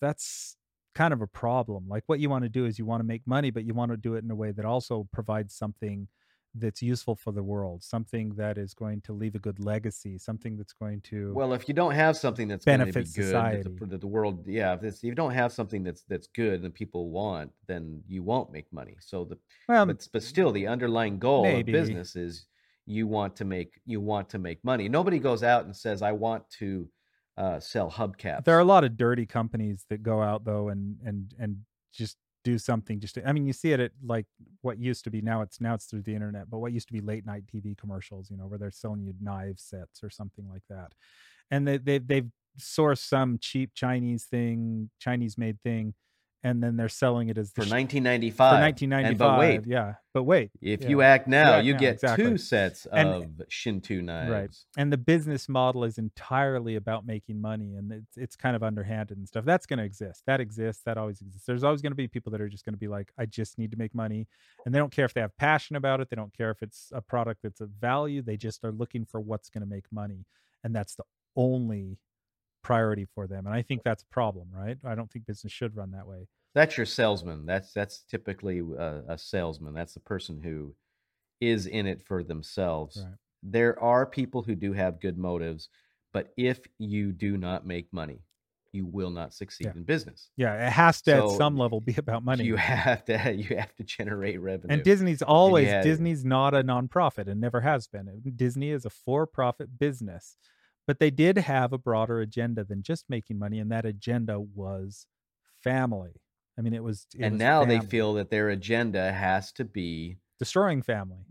that's kind of a problem like what you want to do is you want to make money but you want to do it in a way that also provides something that's useful for the world something that is going to leave a good legacy something that's going to Well, if you don't have something that's going to be good, Benefits that the, society. that the world, yeah, if, it's, if you don't have something that's that's good and people want, then you won't make money. So the well but but still, the underlying goal maybe. of business is you want to make you want to make money. Nobody goes out and says, "I want to uh, sell hubcaps." there are a lot of dirty companies that go out though and and and just do something just to, i mean you see it at like what used to be now it's now it's through the internet but what used to be late night tv commercials you know where they're selling you knife sets or something like that. And they, they they've sourced some cheap chinese thing chinese made thing and then they're selling it as for 1995. for 1995. And 1995 but wait, yeah but wait if yeah. you act now, act you now, get exactly. two sets And- of Shinto knives. Right. And the business model is entirely about making money and it's, it's kind of underhanded and stuff that's going to exist that exists that always exists there's always going to be people that are just going to be like i just need to make money and they don't care if they have passion about it they don't care if it's a product that's of value they just are looking for what's going to make money and that's the only priority for them and i think that's a problem right i don't think business should run that way That's your salesman. That's that's typically a, a salesman. That's the person who is in it for themselves. Right. There are people who do have good motives, but if you do not make money, you will not succeed Yeah. in business. yeah it has to at some level be about money You have to you have to generate revenue. And Disney's always yeah. Disney's not a nonprofit and never has been. Disney is a for-profit business. But they did have a broader agenda than just making money and that agenda was family. I mean it was it and was now they feel that their agenda has to be destroying family.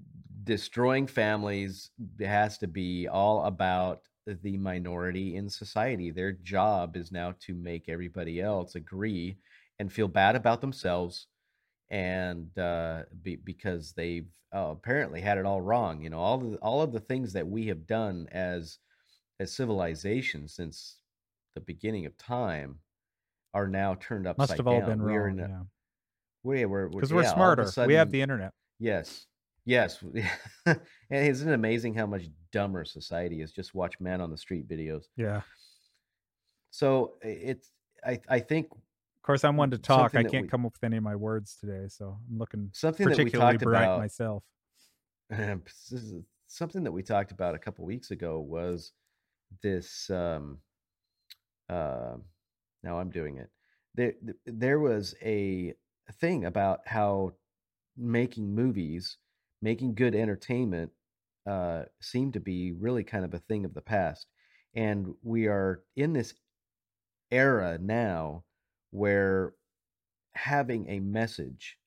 destroying families has to be all about the minority in society their job is now to make everybody else agree and feel bad about themselves and uh, be, because they've uh, apparently had it all wrong you know all the, all of the things that we have done as as civilization since the beginning of time are now turned upside Must have all down. been We're wrong. in a- yeah. we- we're Because we're, we're yeah, a smarter. we have the internet. Yes. Yes. and isn't it amazing how much dumber society is? Just watch man on the street videos. Yeah. So it's I I think Of course I'm one to talk. I can't we- come up with any of my words today, so I'm looking something that we particularly talked bright about myself. something that we talked about a couple weeks ago was this um uh now I'm doing it. There there was a thing about how making movies, making good entertainment uh seemed to be really kind of a thing of the past. And we are in this era now where having a message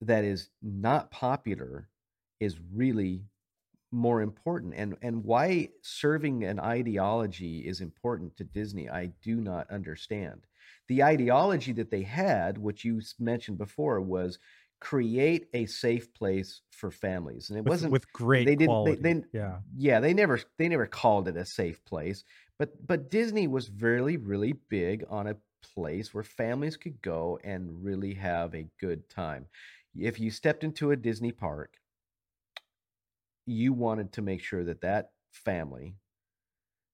that is not popular is really more important and and why serving an ideology is important to Disney I do not understand. The ideology that they had which you mentioned before was create a safe place for families, and it with, wasn't with great they didn't- they- they- yeah. yeah they never they never called it a safe place but but disney was really really big on a place where families could go and really have a good time if you stepped into a disney park you wanted to make sure that that family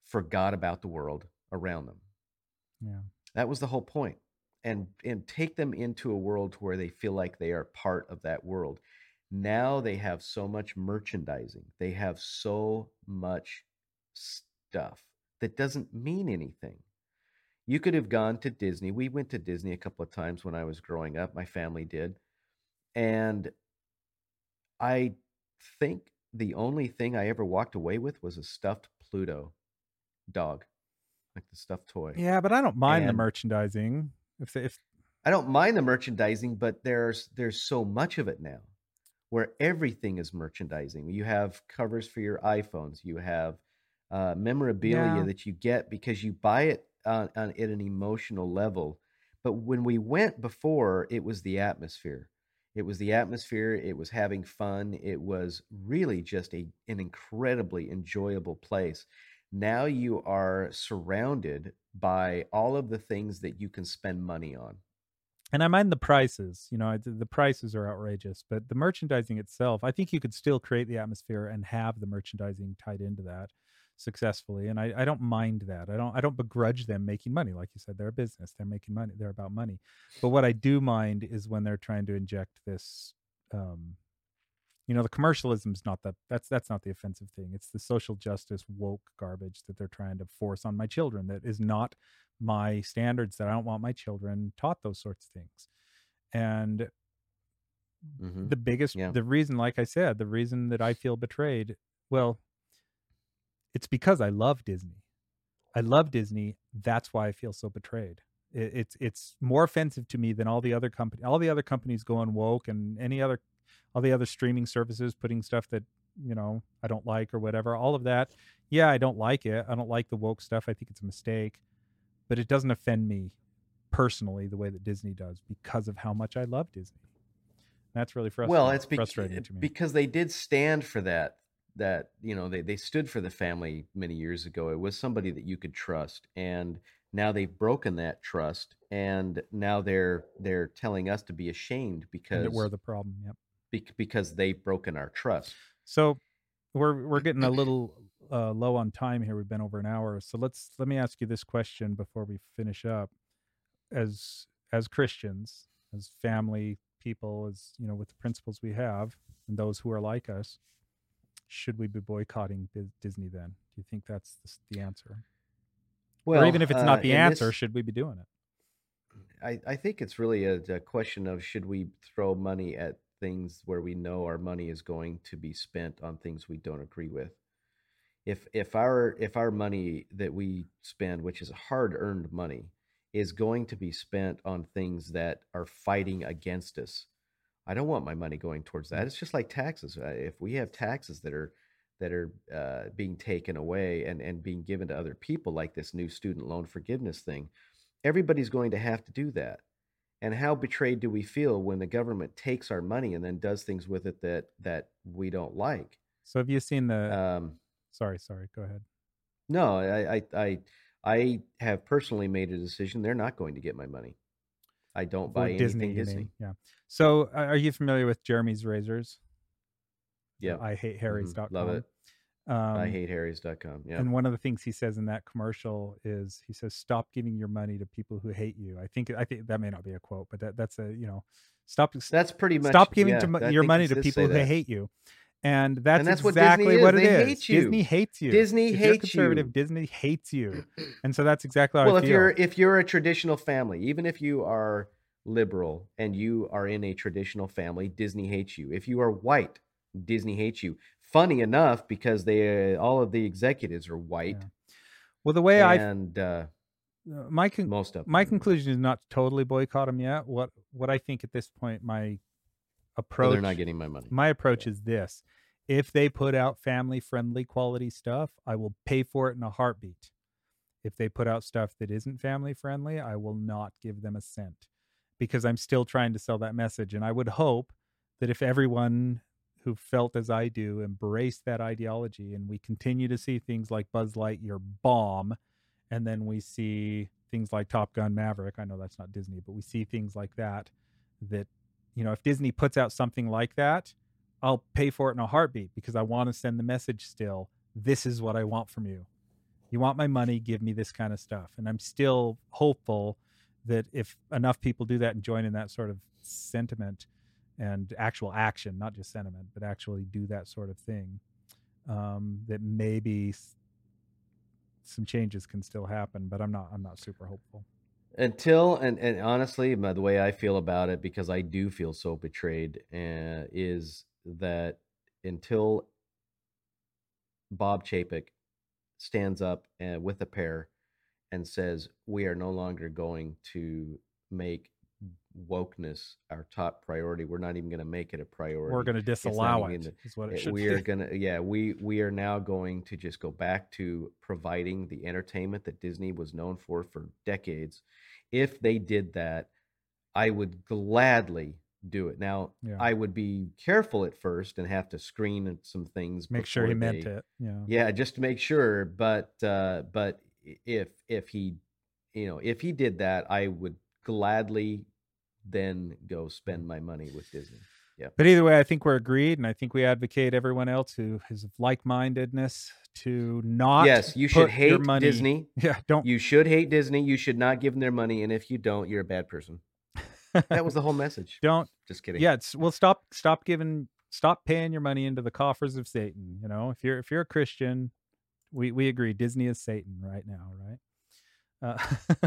forgot about the world around them. Yeah. that was the whole point and and take them into a world where they feel like they are part of that world. Now they have so much merchandising they have so much stuff that doesn't mean anything. You could have gone to disney we went to disney a couple of times when i was growing up my family did and i think the only thing i ever walked away with was a stuffed pluto dog like the stuffed toy Yeah, but I don't mind the merchandising. If they, if I don't mind the merchandising, but there's there's so much of it now where everything is merchandising. You have covers for your iPhones, you have uh, memorabilia Yeah. that you get because you buy it on, on at an emotional level. But when we went before, it was the atmosphere. It was the atmosphere. It was having fun. It was really just a an incredibly enjoyable place. Now you are surrounded by all of the things that you can spend money on. and I mind the prices. You know, the prices are outrageous, but the merchandising itself, I think you could still create the atmosphere and have the merchandising tied into that successfully. And I, I don't mind that. I don't I don't begrudge them making money. Like you said, they're a business. They're making money. They're about money. But what I do mind is when they're trying to inject this um you know the commercialism's not that that's that's not the offensive thing it's the social justice woke garbage that they're trying to force on my children that is not my standards that i don't want my children taught those sorts of things and Mhm. the biggest Yeah. the reason like i said the reason that i feel betrayed well it's because i love disney i love disney that's why i feel so betrayed it, it's it's more offensive to me than all the other company all the other companies going woke and any other all the other streaming services putting stuff that you know i don't like or whatever all of that yeah i don't like it i don't like the woke stuff i think it's a mistake but it doesn't offend me personally the way that disney does because of how much i love disney that's really frustrating. well, it's bec- frustrating to me. because they did stand for that. That you know they they stood for the family many years ago. It was somebody that you could trust, and now they've broken that trust, and now they're they're telling us to be ashamed because we're the problem. Yep. bec- because they've broken our trust. So we're we're getting a little uh, low on time here. We've been over an hour. So let's let me ask you this question before we finish up. As as Christians, as family people, as you know, with the principles we have, and those who are like us, should we be boycotting Dis- Disney? Then, do you think that's the, answer? or even if it's uh, not the answer, this- should we be doing it? I, I think it's really a, a question of should we throw money at things where we know our money is going to be spent on things we don't agree with. If if our if our money that we spend, which is hard earned money, is going to be spent on things that are fighting against us, I don't want my money going towards that. It's just like taxes. Uh, If we have taxes that are that are uh, being taken away and and being given to other people, like this new student loan forgiveness thing, everybody's going to have to do that. And how betrayed do we feel when the government takes our money and then does things with it that that we don't like? So have you seen the? Um, sorry, sorry. Go ahead. no, I, I I I have personally made a decision. They're not going to get my money. I don't buy anything Disney, Disney. Yeah. So uh, are you familiar with Jeremy's Razors? Yeah, I hate Harry's.com. love it. Um, I hate Harry's.com. Yeah. And one of the things he says in that commercial is he says, "Stop giving your money to people who hate you." I think I think that may not be a quote, but that that's a you know, stop That's pretty much stop giving yeah, to your money to people who that. hate you, and that's, that's what Disney exactly what it They is. hate you. Disney hates you. Disney if you're hates conservative, you. Disney hates you, and so that's exactly how well I if feel. you're if you're a traditional family even if you are liberal and you are in a traditional family disney hates you if you are white disney hates you funny enough because they uh, all of the executives are white Yeah. well, the way I and uh, uh, my con- most of my conclusion is not totally boycott them yet. What what I think at this point, my Approach they're not getting my money. my approach is this. If they put out family friendly quality stuff i will pay for it in a heartbeat. If they put out stuff that isn't family friendly i will not give them a cent because i'm still trying to sell that message. And i would hope that if everyone who felt as I do embraced that ideology and we continue to see things like Buzz Lightyear bomb and then we see things like Top Gun Maverick, I know that's not Disney, but we see things like that that you know, if Disney puts out something like that, I'll pay for it in a heartbeat because I want to send the message still. This is what I want from you. You want my money, give me this kind of stuff. And I'm still hopeful that if enough people do that and join in that sort of sentiment and actual action, not just sentiment, but actually do that sort of thing, um, that maybe some changes can still happen. But I'm not. I'm not super hopeful. Until and, and honestly my, the way i feel about it because i do feel so betrayed uh, is that until bob chapek stands up uh, with a pair and says we are no longer going to make wokeness our top priority we're not even going to make it a priority We're going to disallow it. Is what it should we are gonna yeah we we are now going to just go back to providing the entertainment that disney was known for for decades if they did that i would gladly do it now Yeah. i would be careful at first and have to screen some things Make sure he before meant it. Yeah. yeah just to make sure but uh but if if he you know if he did that i would gladly then go spend my money with disney Yeah. But either way, I think we're agreed, and I think we advocate everyone else who is of like-mindedness to not. yes you should hate money- disney Yeah, don't. You should hate Disney. You should not give them their money, and if you don't, you're a bad person. That was the whole message. don't. Just kidding. Yeah, it's well. Stop. Stop giving. Stop paying your money into the coffers of Satan. You know, if you're if you're a Christian, we we agree Disney is Satan right now, right? Uh,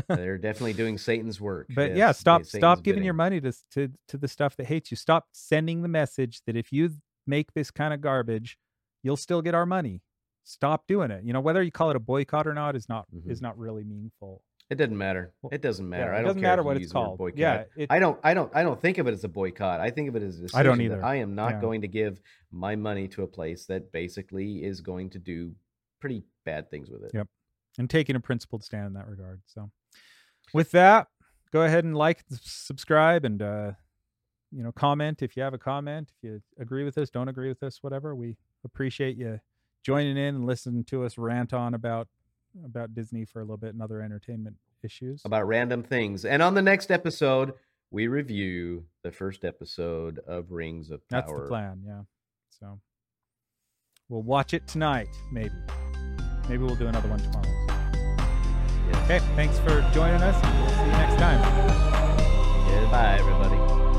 they're definitely doing Satan's work. but Yes, yeah, stop Satan's stop giving your money to to to the stuff that hates you. Stop sending the message that if you make this kind of garbage, you'll still get our money. Stop doing it. You know, whether you call it a boycott or not is not is not really meaningful. It doesn't matter. It doesn't matter. Yeah, I it don't doesn't care matter what it's use the word called. Boycott. Yeah, it, I don't. I don't. I don't think of it as a boycott. I think of it as a I don't either. I am not Yeah. going to give my money to a place that basically is going to do pretty bad things with it. Yep. And taking a principled stand in that regard. So, with that, go ahead and like, subscribe, and uh, you know, comment if you have a comment. If you agree with us, don't agree with us, whatever. We appreciate you joining in and listening to us rant on about about Disney for a little bit and other entertainment issues. About random things. And on the next episode, we review the first episode of Rings of Power. That's the plan, yeah. So we'll watch it tonight, maybe. Maybe we'll do another one tomorrow. Yes. Okay, thanks for joining us. We'll see you next time. Goodbye, everybody.